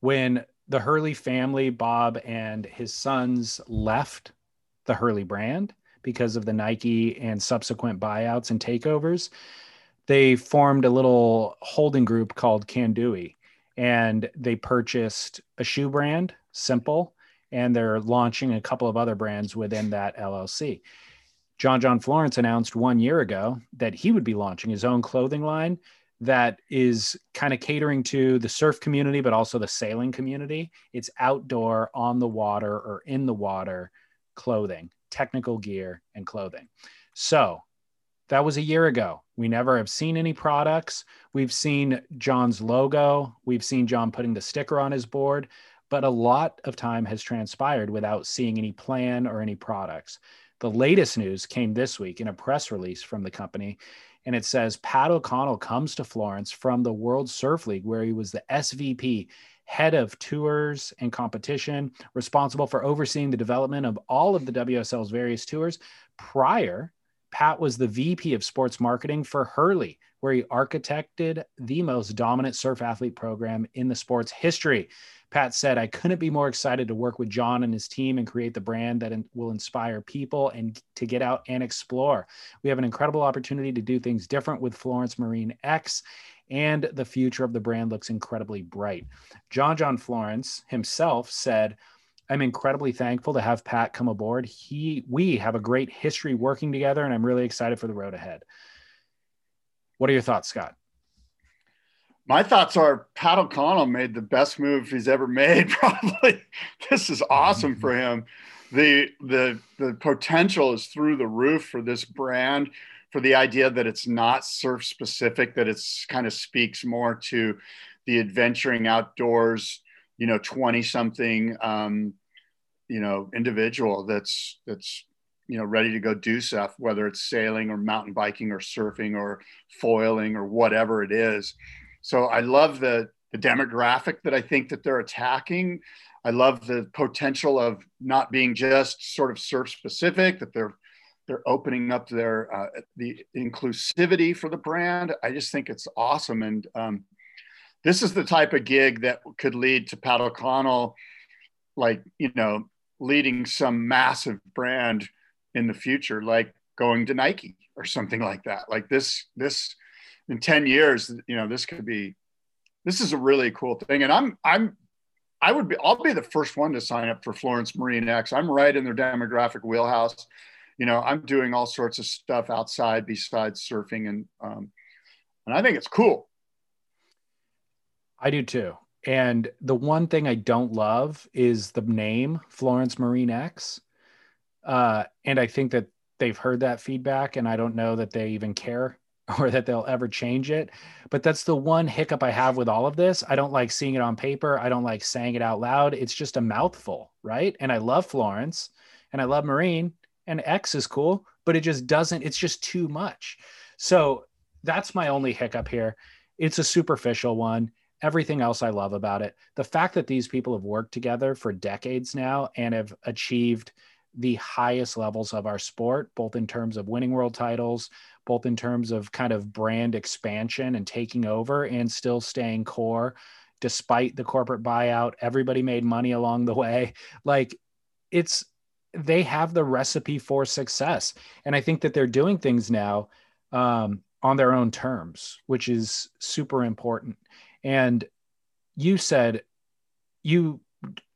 when the Hurley family, Bob and his sons left the Hurley brand because of the Nike and subsequent buyouts and takeovers, they formed a little holding group called Kandui and they purchased a shoe brand, Simple, and they're launching a couple of other brands within that LLC. John John Florence announced one year ago that he would be launching his own clothing line that is kind of catering to the surf community, but also the sailing community. It's outdoor, on the water, or in the water clothing, technical gear, and clothing. So that was a year ago. We never have seen any products. We've seen John's logo, we've seen John putting the sticker on his board, but a lot of time has transpired without seeing any plan or any products. The latest news came this week in a press release from the company and it says Pat O'Connell comes to Florence from the World Surf League, where he was the SVP, head of tours and competition, responsible for overseeing the development of all of the WSL's various tours. Prior, Pat was the VP of sports marketing for Hurley, where he architected the most dominant surf athlete program in the sport's history. Pat said, I couldn't be more excited to work with John and his team and create the brand that will inspire people and to get out and explore. We have an incredible opportunity to do things different with Florence Marine X, and the future of the brand looks incredibly bright. John John Florence himself said, I'm incredibly thankful to have Pat come aboard. He we have a great history working together and I'm really excited for the road ahead. What are your thoughts, Scott? My thoughts are Pat O'Connell made the best move he's ever made. Probably this is awesome for him. The the the potential is through the roof for this brand, for the idea that it's not surf specific, that it's kind of speaks more to the adventuring outdoors, you know, 20 something um, you know, individual that's that's you know ready to go do stuff, whether it's sailing or mountain biking or surfing or foiling or whatever it is so I love the, the demographic that I think that they're attacking. I love the potential of not being just sort of surf specific, that they're they're opening up their uh, the inclusivity for the brand. I just think it's awesome, and um, this is the type of gig that could lead to Pat O'Connell, like you know, leading some massive brand in the future, like going to Nike or something like that. Like this, this in 10 years, you know, this could be, this is a really cool thing. And I'm, I'm, I would be, I'll be the first one to sign up for Florence Marine X. I'm right in their demographic wheelhouse. You know, I'm doing all sorts of stuff outside besides surfing. And, um, and I think it's cool. I do too. And the one thing I don't love is the name Florence Marine X. Uh, and I think that they've heard that feedback, and I don't know that they even care or that they'll ever change it. But that's the one hiccup I have with all of this. I don't like seeing it on paper. I don't like saying it out loud. It's just a mouthful, right? And I love Florence and I love Marine and X is cool, but it just doesn't, it's just too much. So that's my only hiccup here. It's a superficial one. Everything else I love about it. The fact that these people have worked together for decades now and have achieved the highest levels of our sport, both in terms of winning world titles, both in terms of kind of brand expansion and taking over and still staying core despite the corporate buyout. Everybody made money along the way. Like it's, they have the recipe for success. And I think that they're doing things now um, on their own terms, which is super important. And you said you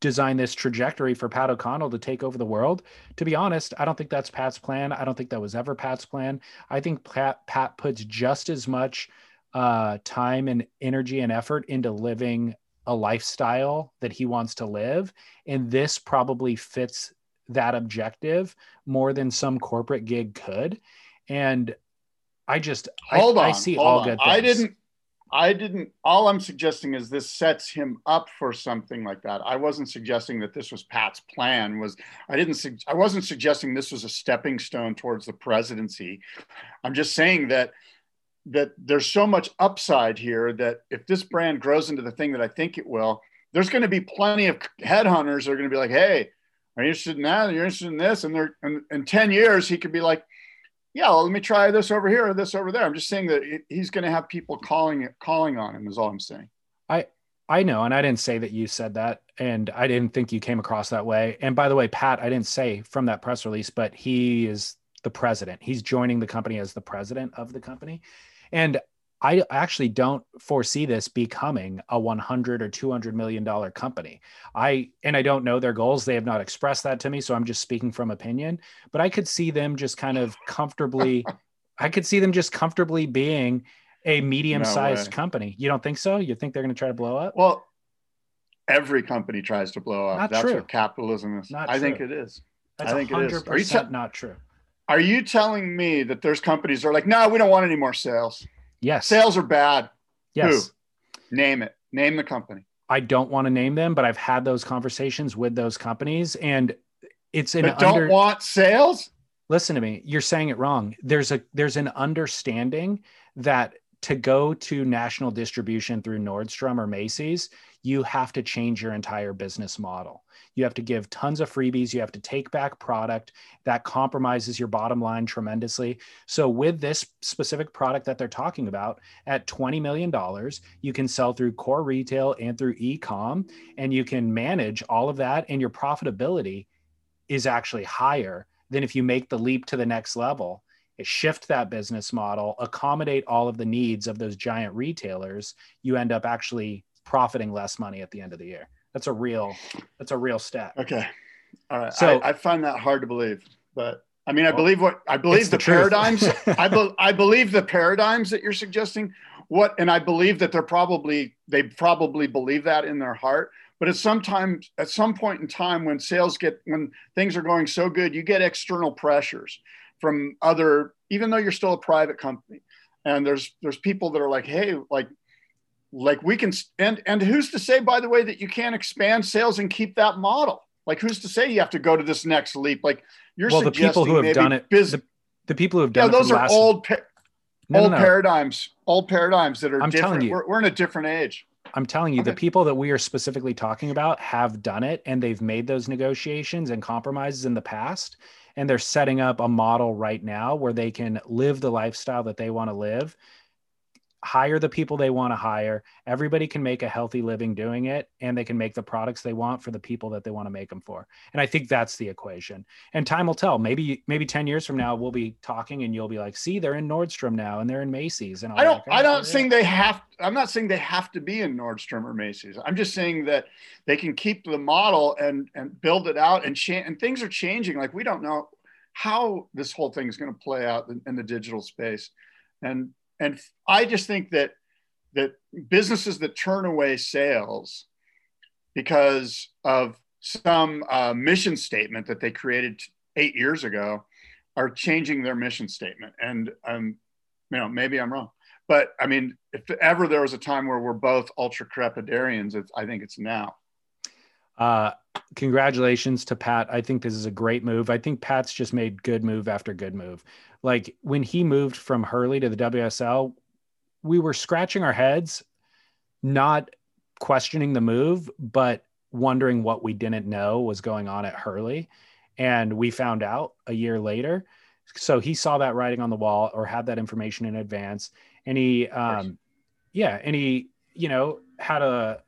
design this trajectory for Pat O'Connell to take over the world. To be honest, I don't think that's Pat's plan. I don't think that was ever Pat's plan. I think Pat, Pat puts just as much uh, time and energy and effort into living a lifestyle that he wants to live. And this probably fits that objective more than some corporate gig could. And I just, hold I, on, I see all on. good things. I didn't, I didn't, all I'm suggesting is this sets him up for something like that. I wasn't suggesting that this was Pat's plan was, I didn't, I wasn't suggesting this was a stepping stone towards the presidency. I'm just saying that, that there's so much upside here that if this brand grows into the thing that I think it will, there's going to be plenty of headhunters that are going to be like, Hey, are you interested in that? Are you interested in this? And they're, and in 10 years, he could be like, yeah, well, let me try this over here or this over there. I'm just saying that he's going to have people calling it, calling on him is all I'm saying. I, I know. And I didn't say that you said that. And I didn't think you came across that way. And by the way, Pat, I didn't say from that press release, but he is the president. He's joining the company as the president of the company. And I actually don't foresee this becoming a 100 or 200 million dollar company. I and I don't know their goals. They have not expressed that to me, so I'm just speaking from opinion, but I could see them just kind of comfortably I could see them just comfortably being a medium-sized No company. You don't think so? You think they're going to try to blow up? Well, every company tries to blow up. Not That's true. what capitalism is. Not I think it is. That's I think it is. 100% Are you not true. Are you telling me that there's companies that are like, no, we don't want any more sales. Yes. Sales are bad. Yes. Name it. Name the company. I don't want to name them, but I've had those conversations with those companies and it's an That don't under want sales. listen to me. You're saying it wrong. There's a there's an understanding that to go to national distribution through Nordstrom or Macy's, you have to change your entire business model. You have to give tons of freebies. You have to take back product that compromises your bottom line tremendously. So, with this specific product that they're talking about at $20 million, you can sell through core retail and through e com, and you can manage all of that, and your profitability is actually higher than if you make the leap to the next level shift that business model, accommodate all of the needs of those giant retailers, you end up actually profiting less money at the end of the year. That's a real that's a real stat. Okay. All right. So I, I find that hard to believe, but I mean, I well, believe what I believe the, the paradigms. I, be, I believe the paradigms that you're suggesting. What and I believe that they're probably they probably believe that in their heart. But at sometimes at some point in time when sales get when things are going so good, you get external pressures from other, even though you're still a private company. And there's there's people that are like, hey, like like we can and and who's to say by the way that you can't expand sales and keep that model? Like who's to say you have to go to this next leap? Like you're well the people who have done it biz- the, the, people who have done yeah, those are last... old pa- no, old no, no. paradigms old paradigms that are I'm different. telling you, we're, we're in a different age. I'm telling you okay. the people that we are specifically talking about have done it and they've made those negotiations and compromises in the past and they're setting up a model right now where they can live the lifestyle that they want to live hire the people they want to hire. Everybody can make a healthy living doing it, and they can make the products they want for the people that they want to make them for. And I think that's the equation. And time will tell. Maybe maybe ten years from now, we'll be talking, and you'll be like, "See, they're in Nordstrom now, and they're in Macy's." And I don't. I don't think they have. I'm not saying they have to be in Nordstrom or Macy's. I'm just saying that they can keep the model and and build it out and change. And things are changing. Like we don't know how this whole thing is going to play out in, in the digital space. And and I just think that that businesses that turn away sales because of some uh, mission statement that they created eight years ago are changing their mission statement. And um, you know, maybe I'm wrong, but I mean, if ever there was a time where we're both ultra crepidarians, I think it's now. Uh, congratulations to Pat. I think this is a great move. I think Pat's just made good move after good move. Like when he moved from Hurley to the WSL, we were scratching our heads, not questioning the move, but wondering what we didn't know was going on at Hurley. And we found out a year later. So he saw that writing on the wall or had that information in advance. And he, um, yeah, and he, you know, had a,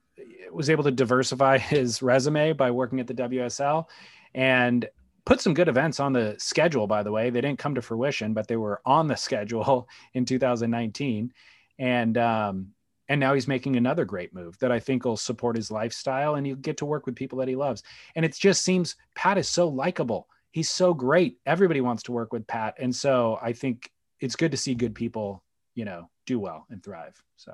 was able to diversify his resume by working at the WSL and put some good events on the schedule by the way they didn't come to fruition but they were on the schedule in 2019 and um, and now he's making another great move that I think will support his lifestyle and he'll get to work with people that he loves. And it just seems Pat is so likable. He's so great. Everybody wants to work with Pat. And so I think it's good to see good people, you know, do well and thrive. So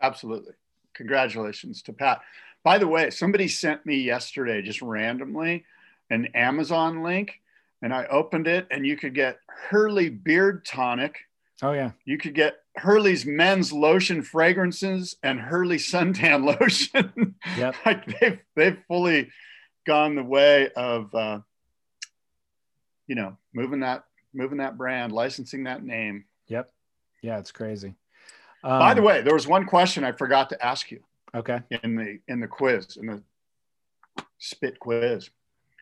absolutely. Congratulations to Pat. By the way, somebody sent me yesterday just randomly an Amazon link and I opened it and you could get Hurley beard tonic. Oh yeah. You could get Hurley's men's lotion fragrances and Hurley suntan lotion. Yep. like they've they've fully gone the way of uh, you know moving that moving that brand, licensing that name. Yep. Yeah, it's crazy. Um, By the um, way, there was one question I forgot to ask you. Okay. In the in the quiz in the spit quiz,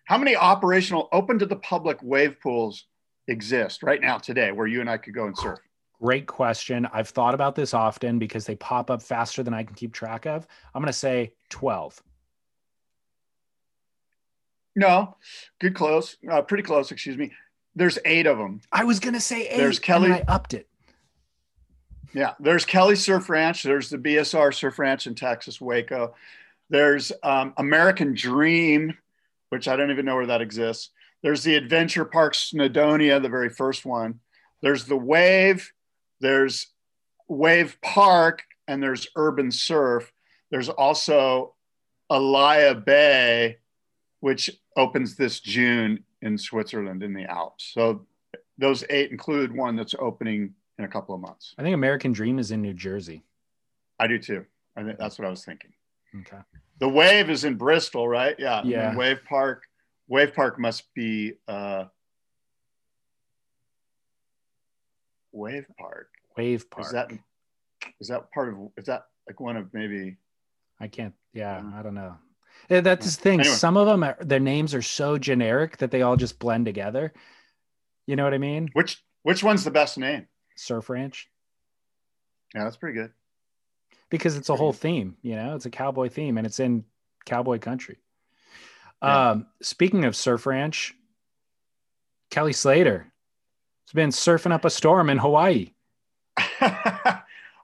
how many operational open to the public wave pools exist right now today, where you and I could go and surf? Great question. I've thought about this often because they pop up faster than I can keep track of. I'm going to say 12. No, good close, uh, pretty close. Excuse me. There's eight of them. I was going to say eight. There's Kelly. I upped it. Yeah, there's Kelly Surf Ranch. There's the BSR Surf Ranch in Texas, Waco. There's um, American Dream, which I don't even know where that exists. There's the Adventure Park Snowdonia, the very first one. There's the Wave. There's Wave Park, and there's Urban Surf. There's also Alaia Bay, which opens this June in Switzerland in the Alps. So those eight include one that's opening in a couple of months. I think American Dream is in New Jersey. I do too. I think that's what I was thinking. Okay. The Wave is in Bristol, right? Yeah. Yeah. Wave Park. Wave Park must be uh, Wave Park. Wave Park. Is that is that part of is that like one of maybe I can't. Yeah, Mhm. I don't know. Yeah, That's the thing. Anyway. Some of them, are, their names are so generic that they all just blend together. You know what I mean? which which one's the best name? Surf Ranch, Yeah, that's pretty good. because it's a whole theme. You know, it's a cowboy theme, and it's in cowboy country. Yeah. Um, speaking of Surf Ranch, Kelly Slater has been surfing up a storm in Hawaii.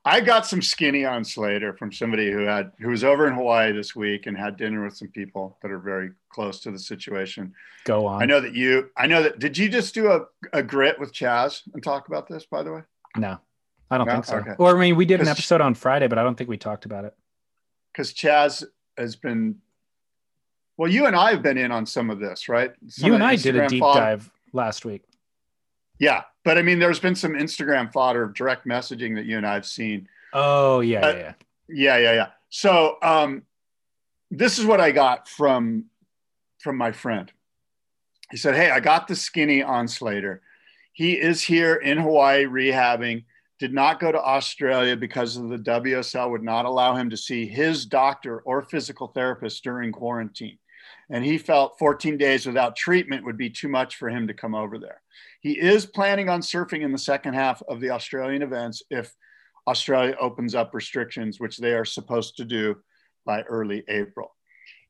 I got some skinny on Slater from somebody who had who was over in Hawaii this week and had dinner with some people that are very close to the situation. Go on. I know that you I know that did you just do a, a grit with Chas and talk about this by the way? No, I don't No? think so. Okay. Or I mean, we did an episode on Friday, but I don't think we talked about it. Because Chas has been well, you and I have been in on some of this, right? Some you and I did a deep fodder- dive last week. Yeah, but I mean, there's been some Instagram fodder of direct messaging that you and I have seen. Oh yeah, Uh, yeah, yeah. Yeah, yeah, yeah. So um, this is what I got from from my friend. He said, "Hey, I got the skinny on Slater. He is here in Hawaii rehabbing. Did not go to Australia because of the WSL would not allow him to see his doctor or physical therapist during quarantine, and he felt 14 days without treatment would be too much for him to come over there. He is planning on surfing in the second half of the Australian events if." Australia opens up restrictions, which they are supposed to do by early April.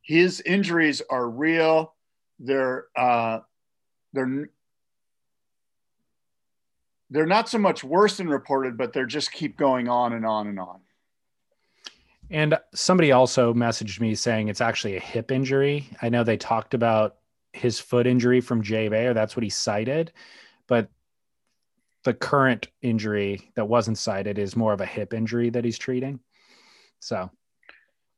His injuries are real. They're uh, they're they're not so much worse than reported, but they're just keep going on and on and on. And somebody also messaged me saying it's actually a hip injury. I know they talked about his foot injury from Jay Bayer. That's what he cited. But the current injury that wasn't cited is more of a hip injury that he's treating. So,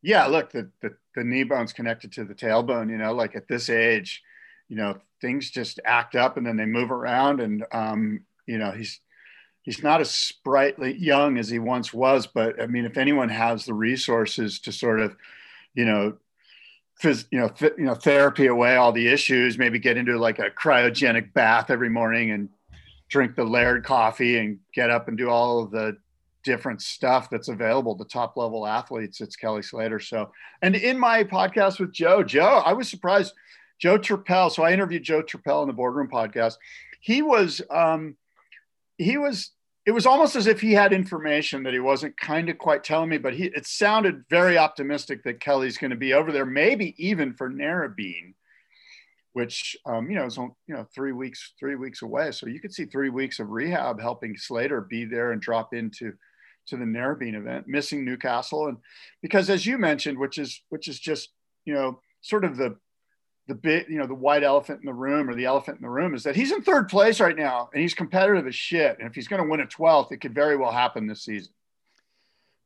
Yeah, look, the, the the knee bone's connected to the tailbone. You know, like at this age, you know, things just act up and then they move around. And um, you know, he's he's not as sprightly young as he once was. But I mean, if anyone has the resources to sort of, you know, phys, you know, th- you know, therapy away all the issues, maybe get into like a cryogenic bath every morning and drink the Laird coffee and get up and do all of the different stuff that's available to top level athletes. It's Kelly Slater. So, and in my podcast with Joe, Joe, I was surprised. Joe Turpel. So I interviewed Joe Turpel in the Boardroom podcast. He was, um, he was, it was almost as if he had information that he wasn't kind of quite telling me, but he, it sounded very optimistic that Kelly's going to be over there, maybe even for Narrabeen, which, um, you know, is, you know, three weeks, three weeks away. So you could see three weeks of rehab helping Slater be there and drop into, to the Narrabeen event, missing Newcastle, and because as you mentioned, which is which is just you know sort of the the bit you know the white elephant in the room or the elephant in the room is that he's in third place right now and he's competitive as shit, and if he's going to win a 12th, it could very well happen this season.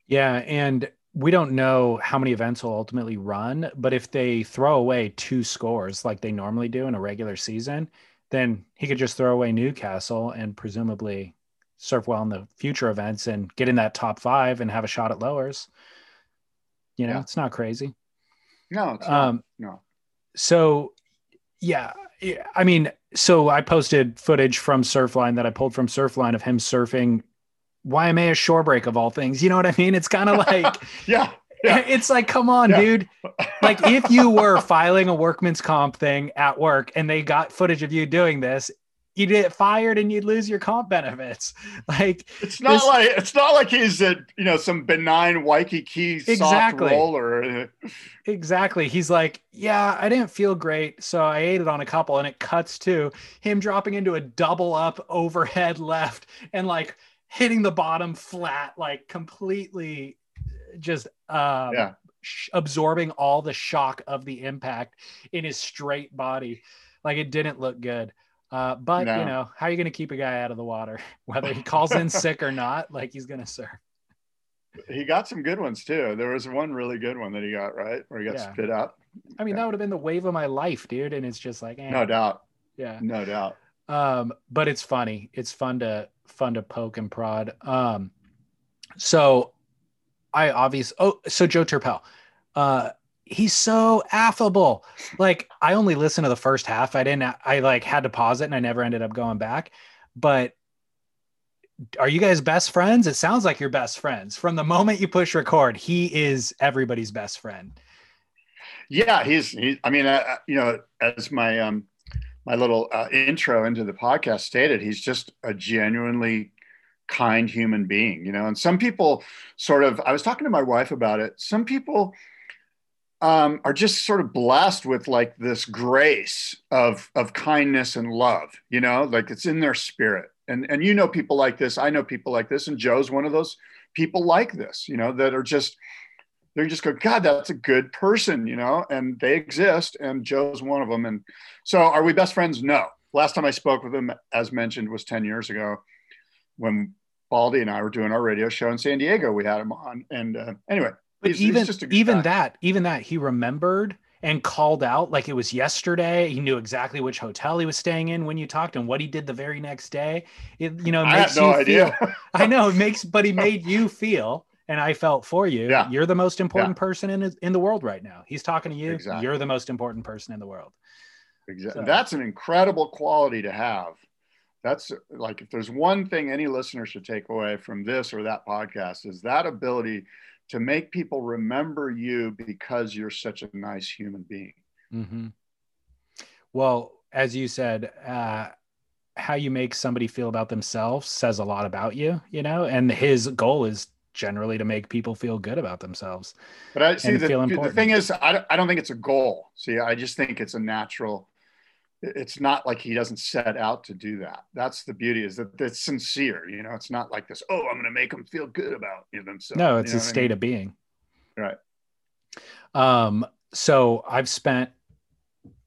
yeah. And we don't know how many events will ultimately run, but if they throw away two scores like they normally do in a regular season, then he could just throw away Newcastle and presumably surf well in the future events and get in that top five and have a shot at lowers. You know, Yeah. it's not crazy. No, it's not. Um, no. So yeah, yeah, I mean, so I posted footage from Surfline that I pulled from Surfline of him surfing Waimea shore break of all things. You know what I mean? It's kind of like Yeah, Yeah. it's like, come on, Yeah. dude. Like if you were filing a workman's comp thing at work and they got footage of you doing this, you'd get fired and you'd lose your comp benefits. Like it's not this- like it's not like he's a you know some benign Waikiki soft Exactly. roller. Exactly. He's like, yeah, I didn't feel great, so I ate it on a couple, and it cuts to him dropping into a double up overhead left and like hitting the bottom flat, like completely just um, Yeah. sh- absorbing all the shock of the impact in his straight body. Like it didn't look good. Uh, but No. you know, how are you going to keep a guy out of the water, whether he calls in sick or not? Like he's going to surf. He got some good ones too. There was one really good one that he got right where he got Yeah. spit out. I mean, that would have been the wave of my life, dude. And it's just like, eh, No doubt. yeah. No doubt. um but it's funny it's fun to fun to poke and prod um so i obviously oh so joe turpel uh he's so affable like i only listened to the first half i didn't i like had to pause it and i never ended up going back but are you guys best friends? It sounds like you're best friends. From the moment you push record, he is everybody's best friend. Yeah, he's. He, I mean, uh, you know, as my um, my little uh, intro into the podcast stated, he's just a genuinely kind human being. You know, and some people sort of. I was talking to my wife about it. Some people um, are just sort of blessed with like this grace of of kindness and love. You know, like it's in their spirit. And and you know people like this. I know people like this. And Joe's one of those people like this. You know, that are just they just go, God, that's a good person, you know, and they exist, and Joe's one of them. And so, are we best friends? No. Last time I spoke with him, as mentioned, was 10 years ago when Baldy and I were doing our radio show in San Diego. We had him on. And uh, anyway, but he's, even, he's even guy. that, even that, he remembered and called out like it was yesterday. He knew exactly which hotel he was staying in when you talked and what he did the very next day. It, you know, I makes no you idea. feel. I know it makes, but he made you feel, and I felt for you. Yeah. You're the most important person in in the world right now. He's talking to you. Exactly. You're the most important person in the world. Exactly. So- That's an incredible quality to have. That's like if there's one thing any listener should take away from this or that podcast is that ability to make people remember you because you're such a nice human being. hmm Well, as you said, uh, how you make somebody feel about themselves says a lot about you, you know, and his goal is generally to make people feel good about themselves. But I see the, the thing is, I don't, I don't think it's a goal. See, I just think it's a natural. It's not like he doesn't set out to do that. That's the beauty is that it's sincere. You know, it's not like this. Oh, I'm going to make them feel good about themselves. No, it's You a know I state mean? of being. Right. Um, so I've spent,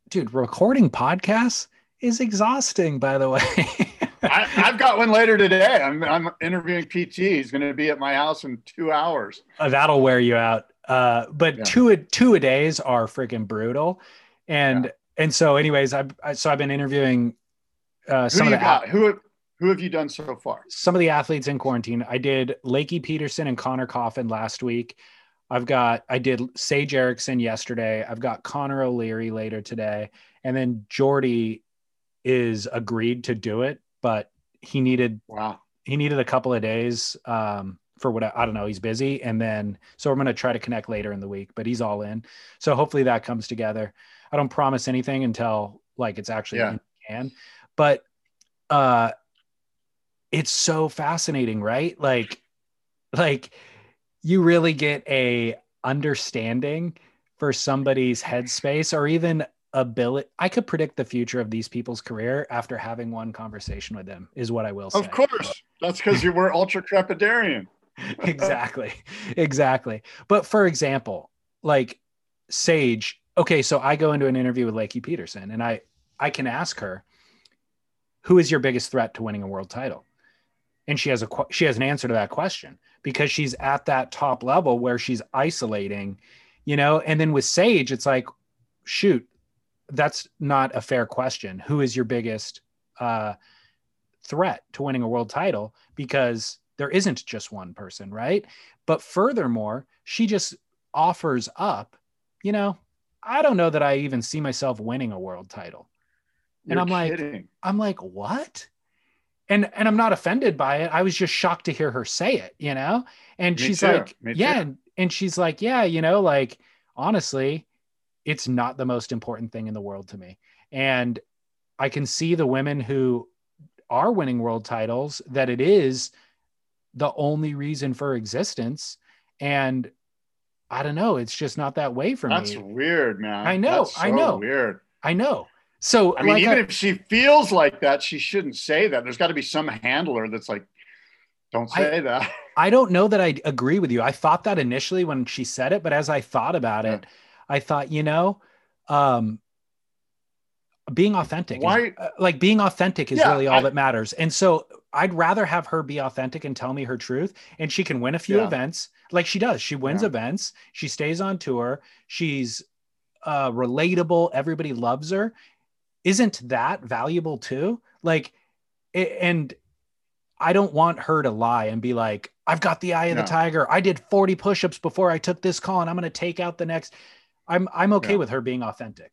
dude, recording podcasts is exhausting, by the way. I, I've got one later today. I'm, I'm interviewing PT. He's going to be at my house in two hours. Uh, that'll wear you out. Uh, but Yeah. two a two a days are freaking brutal, and and so anyways, I've I, so I've been interviewing uh, Who some of the got? Who have, who have you done so far? some of the athletes in quarantine. I did Lakey Peterson and Conner Coffin last week. I've got I did Sage Erickson yesterday. I've got Connor O'Leary later today, and then Jordy is agreed to do it, but he needed Wow. he needed a couple of days um, for what I, I don't know. He's busy, and then so I'm going to try to connect later in the week. But he's all in, so hopefully that comes together. I don't promise anything until like it's actually Yeah. can, but uh, it's so fascinating, right? Like, like you really get a understanding for somebody's headspace or even ability. I could predict the future of these people's career after having one conversation with them. Is what I will say. Of course. That's because you were ultra crepidarian. exactly exactly but for example like sage okay so i go into an interview with lakey peterson and i i can ask her who is your biggest threat to winning a world title? And she has a she has an answer to that question because she's at that top level where she's isolating you know? And then with sage it's like shoot that's not a fair question. Who is your biggest uh threat to winning a world title? Because there isn't just one person, right? But furthermore, she just offers up, you know, I don't know that I even see myself winning a world title. And You're I'm like. I'm like, what? And and I'm not offended by it. I was just shocked to hear her say it, you know? And Me she's too. like, Me yeah, and, and she's like, yeah, you know, like honestly, it's not the most important thing in the world to me. And I can see the women who are winning world titles that it is the only reason for existence. And I don't know, it's just not that way for That's me. That's weird, man. I know, That's I know. Weird. I know. So I mean, like even I- if she feels like that, she shouldn't say that. There's got to be some handler that's like, don't I- say that. I don't know that I agree with you. I thought that initially when she said it, but as I thought about it, I thought, you know, um, being authentic, is- Why- uh, like being authentic is Yeah, really all I- that matters. And so I'd rather have her be authentic and tell me her truth. And she can win a few Yeah. events like she does. She wins Yeah. events. She stays on tour. She's uh, relatable. Everybody loves her. Isn't that valuable too? Like, a- and I don't want her to lie and be like, I've got the eye of No. the tiger. I did 40 push-ups before I took this call and I'm going to take out the next. I'm I'm okay Yeah. with her being authentic.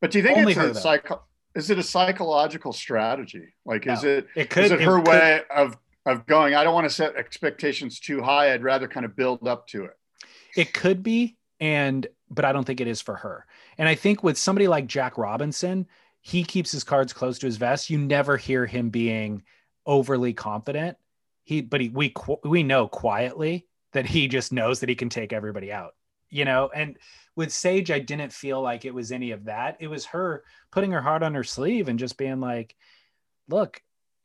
But do you think Only it's her, a? Is it a psychological strategy? Like, is No. it It could is it her could- way of of going, I don't want to set expectations too high. I'd rather kind of build up to it. It could be, and but I don't think it is for her. And I think with somebody like Jack Robinson, he keeps his cards close to his vest. You never hear him being overly confident. He, but he, we we know quietly that he just knows that he can take everybody out. You know, and with Sage, I didn't feel like it was any of that. It was her putting her heart on her sleeve and just being like, "Look,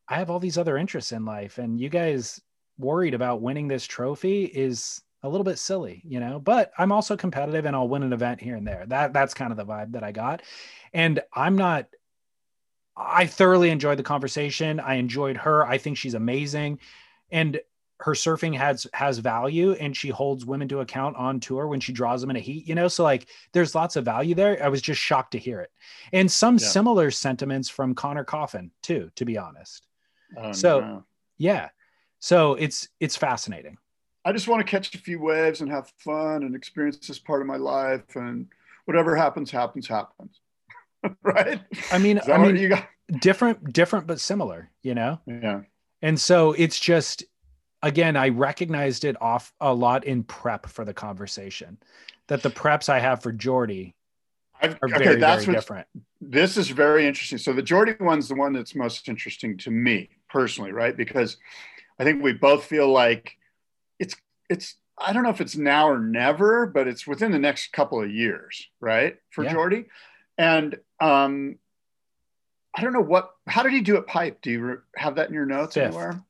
I have all these other interests in life, and you guys worried about winning this trophy is a little bit silly, you know, but I'm also competitive and I'll win an event here and there. That that's kind of the vibe that I got. And I'm not I thoroughly enjoyed the conversation. I enjoyed her. I think she's amazing. And her surfing has has value and she holds women to account on tour when she draws them in a heat, you know? So like there's lots of value there. I was just shocked to hear it. And some yeah. similar sentiments from Conner Coffin too, to be honest. Oh, so no. yeah. So it's it's fascinating. I just want to catch a few waves and have fun and experience this part of my life. And whatever happens, happens, happens. right? I mean, I mean, you got different, different but similar. You know? Yeah. And so it's just, again, I recognized it off a lot in prep for the conversation. That the preps I have for Jordy I've, are okay, very, that's very different. This is very interesting. So the Jordy one's the one that's most interesting to me personally, right? Because I think we both feel like it's it's I don't know if it's now or never, but it's within the next couple of years, right? For yeah. Jordy. And um, I don't know what, how did he do at pipe? Do you have that in your notes Fifth. anywhere?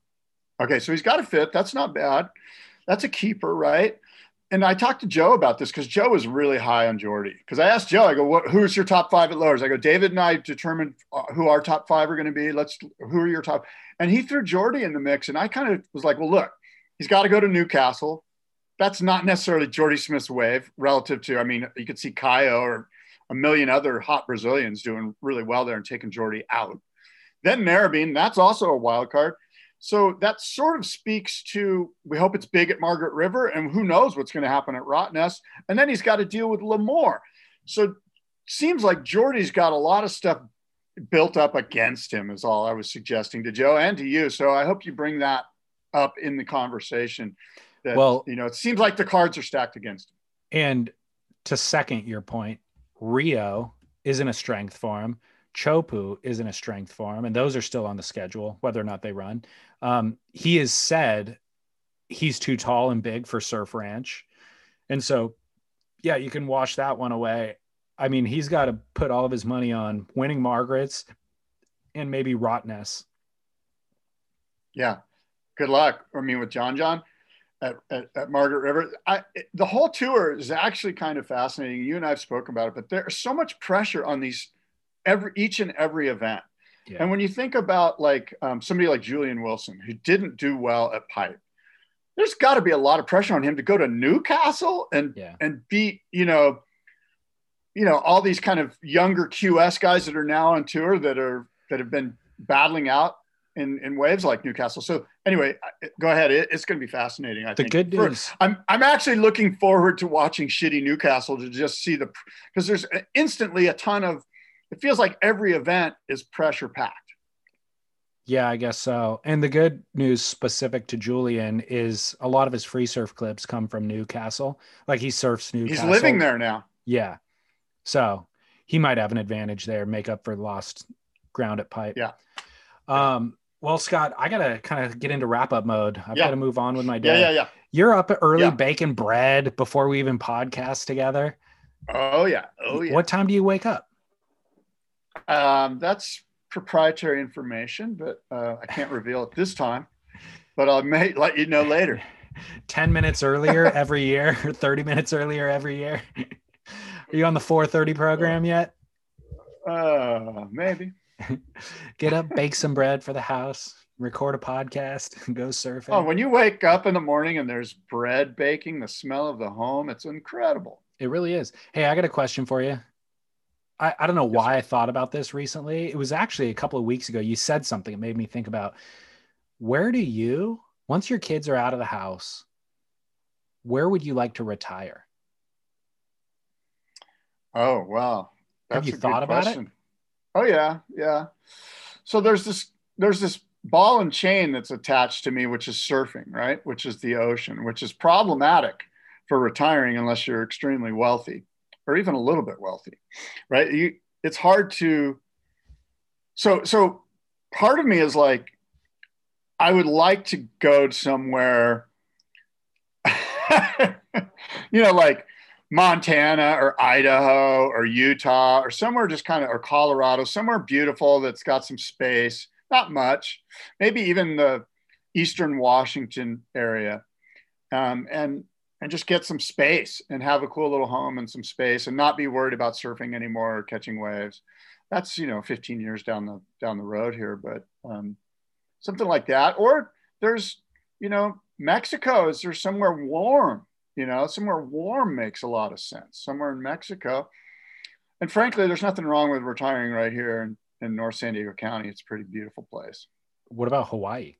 Okay. So he's got a fifth. That's not bad. That's a keeper, right? And I talked to Joe about this because Joe was really high on Jordy. Because I asked Joe, I go, what, who's your top five at lowers? I go, David and I determined uh, who our top five are going to be. Let's, who are your top? And he threw Jordy in the mix. And I kind of was like, well, look, He's got to go to Newcastle. That's not necessarily Jordy Smith's wave relative to, I mean, you could see Caio or a million other hot Brazilians doing really well there and taking Jordy out. Then Narrabeen, that's also a wild card. So that sort of speaks to we hope it's big at Margaret River, and who knows what's going to happen at Rottnest. And then he's got to deal with Lemoore. So seems like Jordy's got a lot of stuff built up against him, is all I was suggesting to Joe and to you. So I hope you bring that up in the conversation. That, well, you know, it seems like the cards are stacked against him. And to second your point, Rio isn't a strength for him. Teahupo'o isn't a strength for him, and those are still on the schedule, whether or not they run. Um, he has said he's too tall and big for Surf Ranch, and so yeah, you can wash that one away. I mean, he's got to put all of his money on winning Margaret's and maybe Rottnest. Yeah, good luck. I mean, with John John at, at, at Margaret River, I, the whole tour is actually kind of fascinating. You and I have spoken about it, but there's so much pressure on these every each and every event. Yeah. And when you think about like um, somebody like Julian Wilson, who didn't do well at Pipe, there's got to be a lot of pressure on him to go to Newcastle and yeah. and beat you know, you know all these kind of younger QS guys that are now on tour that are that have been battling out in, in waves like Newcastle. So anyway, go ahead. It, it's going to be fascinating. I the think. good news. For, I'm I'm actually looking forward to watching shitty Newcastle to just see the because there's instantly a ton of. It feels like every event is pressure packed. Yeah, I guess so. And the good news specific to Julian is a lot of his free surf clips come from Newcastle. Like he surfs Newcastle. He's living there now. Yeah. So he might have an advantage there, make up for lost ground at pipe. Yeah. Um, well, Scott, I gotta kind of get into wrap up mode. I've yeah. got to move on with my day. Yeah, yeah, yeah. You're up early yeah. baking bread before we even podcast together. Oh yeah, oh yeah. What time do you wake up? Um, that's proprietary information, but uh, I can't reveal it this time. But I may let you know later. 10 minutes earlier every year, 30 minutes earlier every year. Are you on the 4:30 program yet? Uh, maybe. Get up, bake some bread for the house, record a podcast, and go surfing. Oh, when you wake up in the morning and there's bread baking, the smell of the home, it's incredible. It really is. Hey, I got a question for you. I, I don't know why I thought about this recently. It was actually a couple of weeks ago. You said something that made me think about where do you, once your kids are out of the house, where would you like to retire? Oh, wow. That's Have you thought about question. it? Oh yeah, yeah. So there's this there's this ball and chain that's attached to me, which is surfing, right? Which is the ocean, which is problematic for retiring unless you're extremely wealthy or even a little bit wealthy, right? You, it's hard to. So, so part of me is like, I would like to go somewhere, you know, like Montana or Idaho or Utah or somewhere just kind of, or Colorado, somewhere beautiful that's got some space, not much, maybe even the Eastern Washington area. Um, and and just get some space and have a cool little home and some space and not be worried about surfing anymore or catching waves. That's you know 15 years down the down the road here, but um, something like that. Or there's you know Mexico. Is there somewhere warm? You know, somewhere warm makes a lot of sense. Somewhere in Mexico. And frankly, there's nothing wrong with retiring right here in, in North San Diego County. It's a pretty beautiful place. What about Hawaii?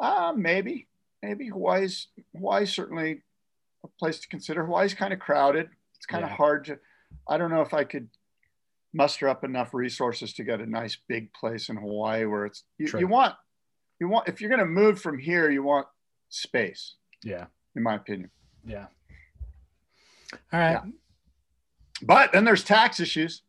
Uh, maybe maybe Hawaii's Hawaii's certainly a place to consider. Hawaii's kind of crowded. It's kind yeah. of hard to. I don't know if I could muster up enough resources to get a nice big place in Hawaii where it's you, you want you want if you're going to move from here, you want space. Yeah, in my opinion. Yeah. All right. Yeah. But then there's tax issues.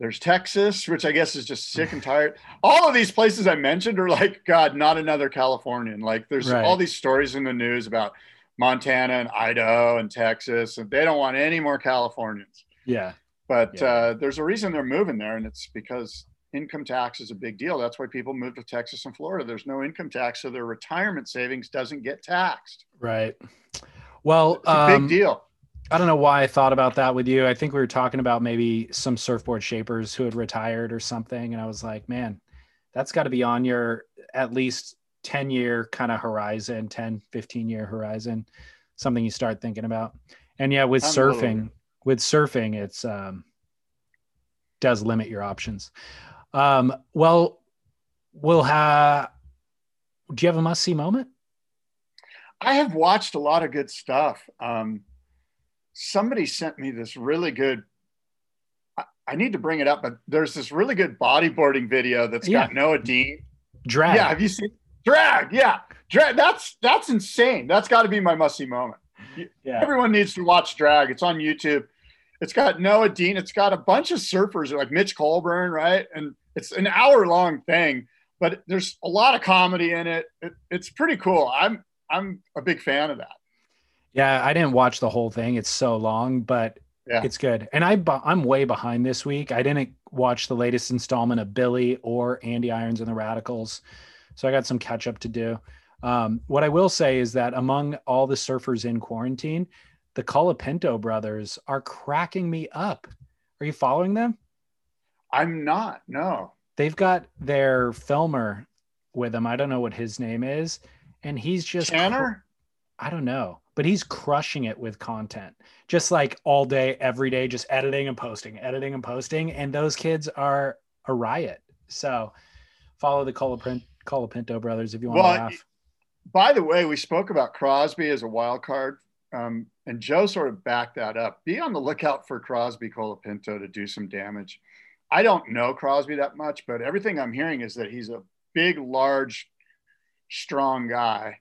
There's Texas, which I guess is just sick and tired. All of these places I mentioned are like, God, not another Californian. Like, there's right. all these stories in the news about Montana and Idaho and Texas, and they don't want any more Californians. Yeah. But yeah. Uh, there's a reason they're moving there, and it's because income tax is a big deal. That's why people move to Texas and Florida. There's no income tax, so their retirement savings doesn't get taxed. Right. Well, it's a um, big deal. I don't know why I thought about that with you. I think we were talking about maybe some surfboard shapers who had retired or something. And I was like, man, that's got to be on your at least 10 year kind of horizon, 10, 15 year horizon, something you start thinking about. And yeah, with I'm surfing, with surfing, it's, um, does limit your options. Um, well, we'll have, do you have a must see moment? I have watched a lot of good stuff. Um, somebody sent me this really good I, I need to bring it up, but there's this really good bodyboarding video that's yeah. got Noah Dean. Drag. Yeah, have you seen drag? Yeah. Drag. That's that's insane. That's got to be my must see moment. Yeah. Everyone needs to watch drag. It's on YouTube. It's got Noah Dean. It's got a bunch of surfers like Mitch Coleborn, right? And it's an hour long thing, but there's a lot of comedy in it. it. It's pretty cool. I'm I'm a big fan of that. Yeah, I didn't watch the whole thing. It's so long, but yeah. it's good. And I I'm way behind this week. I didn't watch the latest installment of Billy or Andy Irons and the Radicals, so I got some catch up to do. Um, what I will say is that among all the surfers in quarantine, the Colapinto brothers are cracking me up. Are you following them? I'm not. No. They've got their filmer with them. I don't know what his name is, and he's just Tanner. I don't know but he's crushing it with content. Just like all day every day just editing and posting editing and posting and those kids are a riot. So follow the colapinto brothers if you want well, to laugh. by the way we spoke about crosby as a wild card um, and joe sort of backed that up. Be on the lookout for crosby colapinto to do some damage. I don't know crosby that much but everything i'm hearing is that he's a big large strong guy.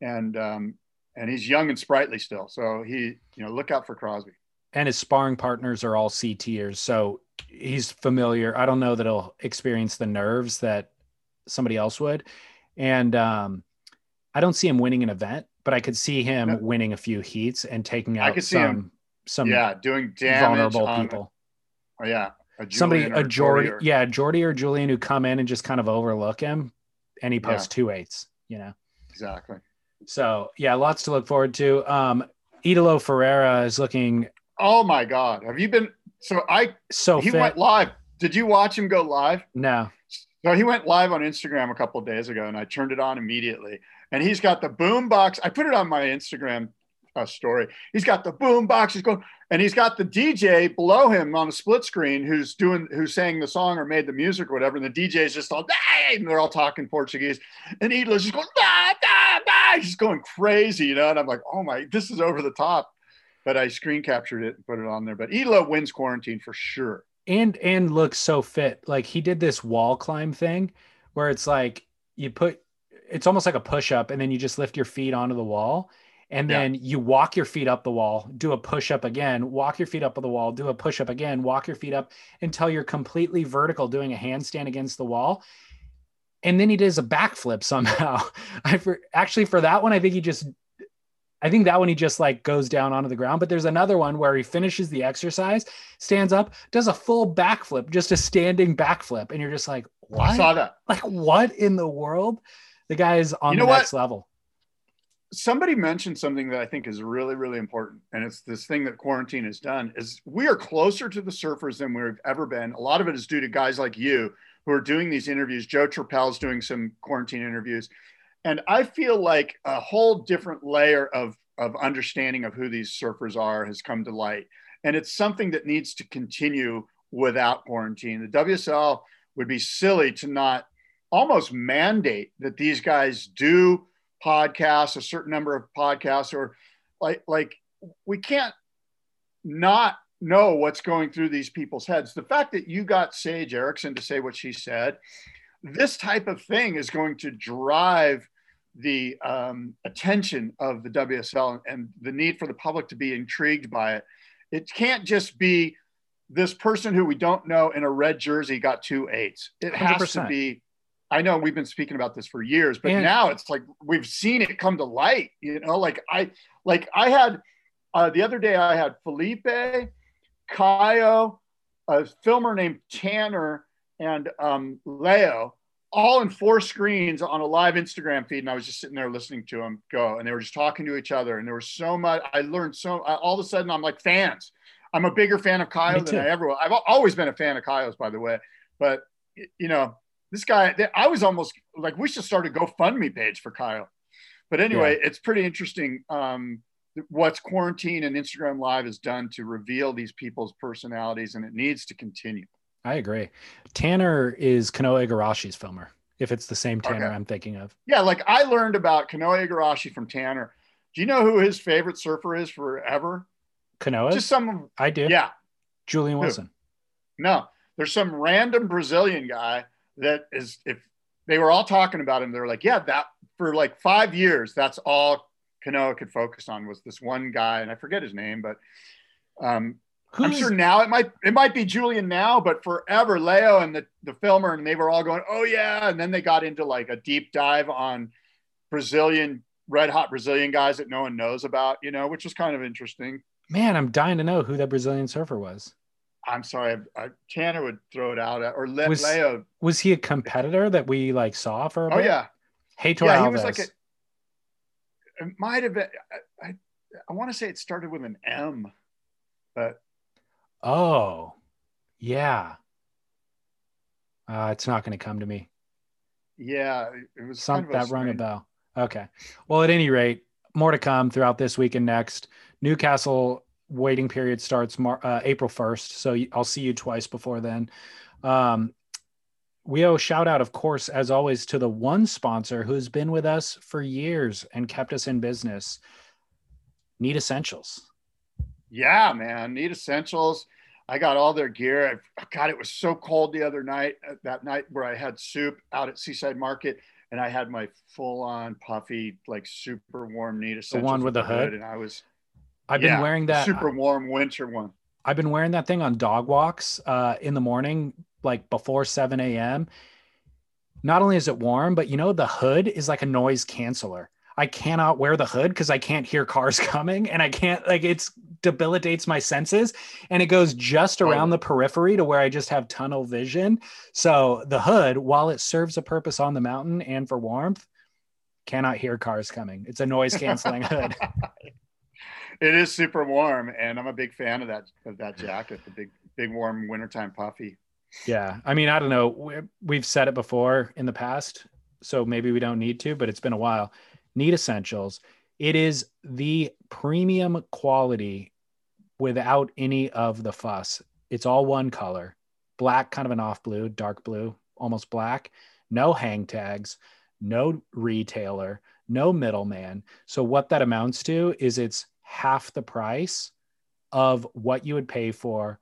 And um, and he's young and sprightly still. So he, you know, look out for Crosby. And his sparring partners are all C tiers, so he's familiar. I don't know that he'll experience the nerves that somebody else would, and um, I don't see him winning an event, but I could see him no. winning a few heats and taking out some some yeah doing damage vulnerable on, people. Oh yeah, a somebody a Jordy, or, yeah, Jordy or Julian who come in and just kind of overlook him, and he posts yeah. two eights. You know, exactly. So yeah, lots to look forward to. Um, Italo Ferreira is looking. Oh my God! Have you been? So I so he fit. went live. Did you watch him go live? No. So he went live on Instagram a couple days ago, and I turned it on immediately. And he's got the boom box. I put it on my Instagram uh, story. He's got the boom box. He's going, and he's got the DJ below him on a split screen who's doing who's saying the song or made the music or whatever. And the DJ is just all hey, and they're all talking Portuguese. And Italo's just going, da. he's going crazy, you know. And I'm like, oh my, this is over the top. But I screen captured it and put it on there. But Italo wins quarantine for sure. And and looks so fit. Like he did this wall climb thing where it's like you put it's almost like a push up and then you just lift your feet onto the wall and Yeah. then you walk your feet up the wall, do a push up again, walk your feet up the wall, do a push up again, walk your feet up until you're completely vertical doing a handstand against the wall. And then he does a backflip somehow. I for, actually for that one I think he just I think that one he just like goes down onto the ground, but there's another one where he finishes the exercise, stands up, does a full backflip, just a standing backflip and you're just like, I "What?" saw that. like what in the world the guy is on You know the what? next level somebody mentioned something that I think is really, really important, and it's this thing that quarantine has done is we are closer to the surfers than we've ever been. A lot of it is due to guys like you who are doing these interviews. Joe Turpel's doing some quarantine interviews, and I feel like a whole different layer of of understanding of who these surfers are has come to light, and it's something that needs to continue without quarantine. The WSL would be silly to not almost mandate that these guys do podcasts, a certain number of podcasts, or like like we can't not know what's going through these people's heads. The fact that you got Sage Erickson to say what she said, this type of thing is going to drive the um, attention of the WSL and the need for the public to be intrigued by it. It can't just be this person who we don't know in a red jersey got two eights. It has to be. I know we've been speaking about this for years, but And- now it's like we've seen it come to light. You know, like I like I had uh, the other day I had Felipe, Caio, a filmer named Tanner, and um, Leo all in four screens on a live Instagram feed. And I was just sitting there listening to them go, and they were just talking to each other. And there was so much. I learned so. I, all of a sudden, I'm like fans. I'm a bigger fan of Kyle than I ever was. I've always been a fan of Kyle's, by the way. But you know, this guy, I was almost like we should start a GoFundMe page for Kyle. But anyway, it's pretty interesting um, what's quarantine and Instagram Live has done to reveal these people's personalities, and it needs to continue. i agree tanner is kanoa igarashi's filmer if it's the same tanner Okay. i'm thinking of Yeah, like I learned about Kanoa Igarashi from Tanner. Do you know who his favorite surfer is forever? kanoa Just some, i do yeah, julian Who? wilson no, there's some random Brazilian guy that is, if they were all talking about him, they were like, yeah, that for like five years, that's all Kanoa could focus on was this one guy, and I forget his name, but um, I'm sure now it might it might be Julian now, but forever Leo and the the filmer and they were all going, oh yeah, and then they got into like a deep dive on Brazilian red hot Brazilian guys that no one knows about, you know, which was kind of interesting. man i'm dying to know who that brazilian surfer was I'm sorry, I, I, Tanner would throw it out at, or Was- Leo. was he a competitor that we like saw for a Oh bit? yeah, Heitor yeah, he was like a. It might have been. I, I, I want to say it started with an M, but oh yeah uh, it's not going to come to me yeah, it was Some kind of that rung a bell. Okay. Well, at any rate, more to come throughout this week and next. Newcastle waiting period starts Mar- uh, April 1st. So I'll see you twice before then. Um, we owe a shout out, of course, as always, to the one sponsor who's been with us for years and kept us in business. Need Essentials. Yeah, man. Need essentials. I got all their gear. I, God, it was so cold the other night. uh, That night where I had soup out at Seaside Market, and I had my full-on puffy, like super warm need essentials. The one with the hood? and I was. I've yeah, been wearing that. super warm winter one. I've been wearing that thing on dog walks uh, in the morning, like before 7 a.m. Not only is it warm, but you know, the hood is like a noise canceller. I cannot wear the hood because I can't hear cars coming and I can't, like, it's debilitates my senses and it goes just around the periphery to where I just have tunnel vision. So the hood, while it serves a purpose on the mountain and for warmth, cannot hear cars coming. It's a noise canceling hood. It is super warm, and I'm a big fan of that of that jacket, the big big warm wintertime puffy. Yeah. I mean, I don't know. We- We've said it before in the past, so maybe we don't need to, but it's been a while. Need Essentials. It is the premium quality without any of the fuss. It's all one color black, kind of an off blue, dark blue, almost black. No hang tags, no retailer, no middleman. So, what that amounts to is it's half the price of what you would pay for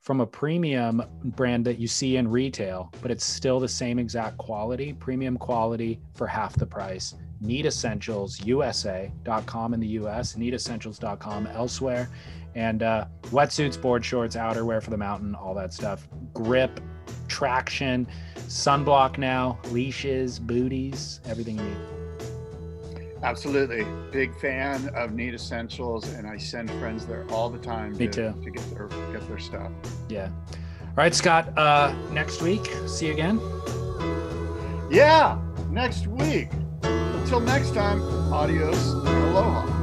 from a premium brand that you see in retail, but it's still the same exact quality, premium quality for half the price. Need Essentials NeedEssentialsUSA.com in the US, NeedEssentials.com elsewhere. And uh, wetsuits, board shorts, outerwear for the mountain, all that stuff. Grip, traction, sunblock now, leashes, booties, everything you need. Absolutely. Big fan of Need Essentials, and I send friends there all the time Me to, too. to get their get their stuff. Yeah. All right, Scott. Uh, next week, see you again. Yeah, next week. Until next time, adios and aloha.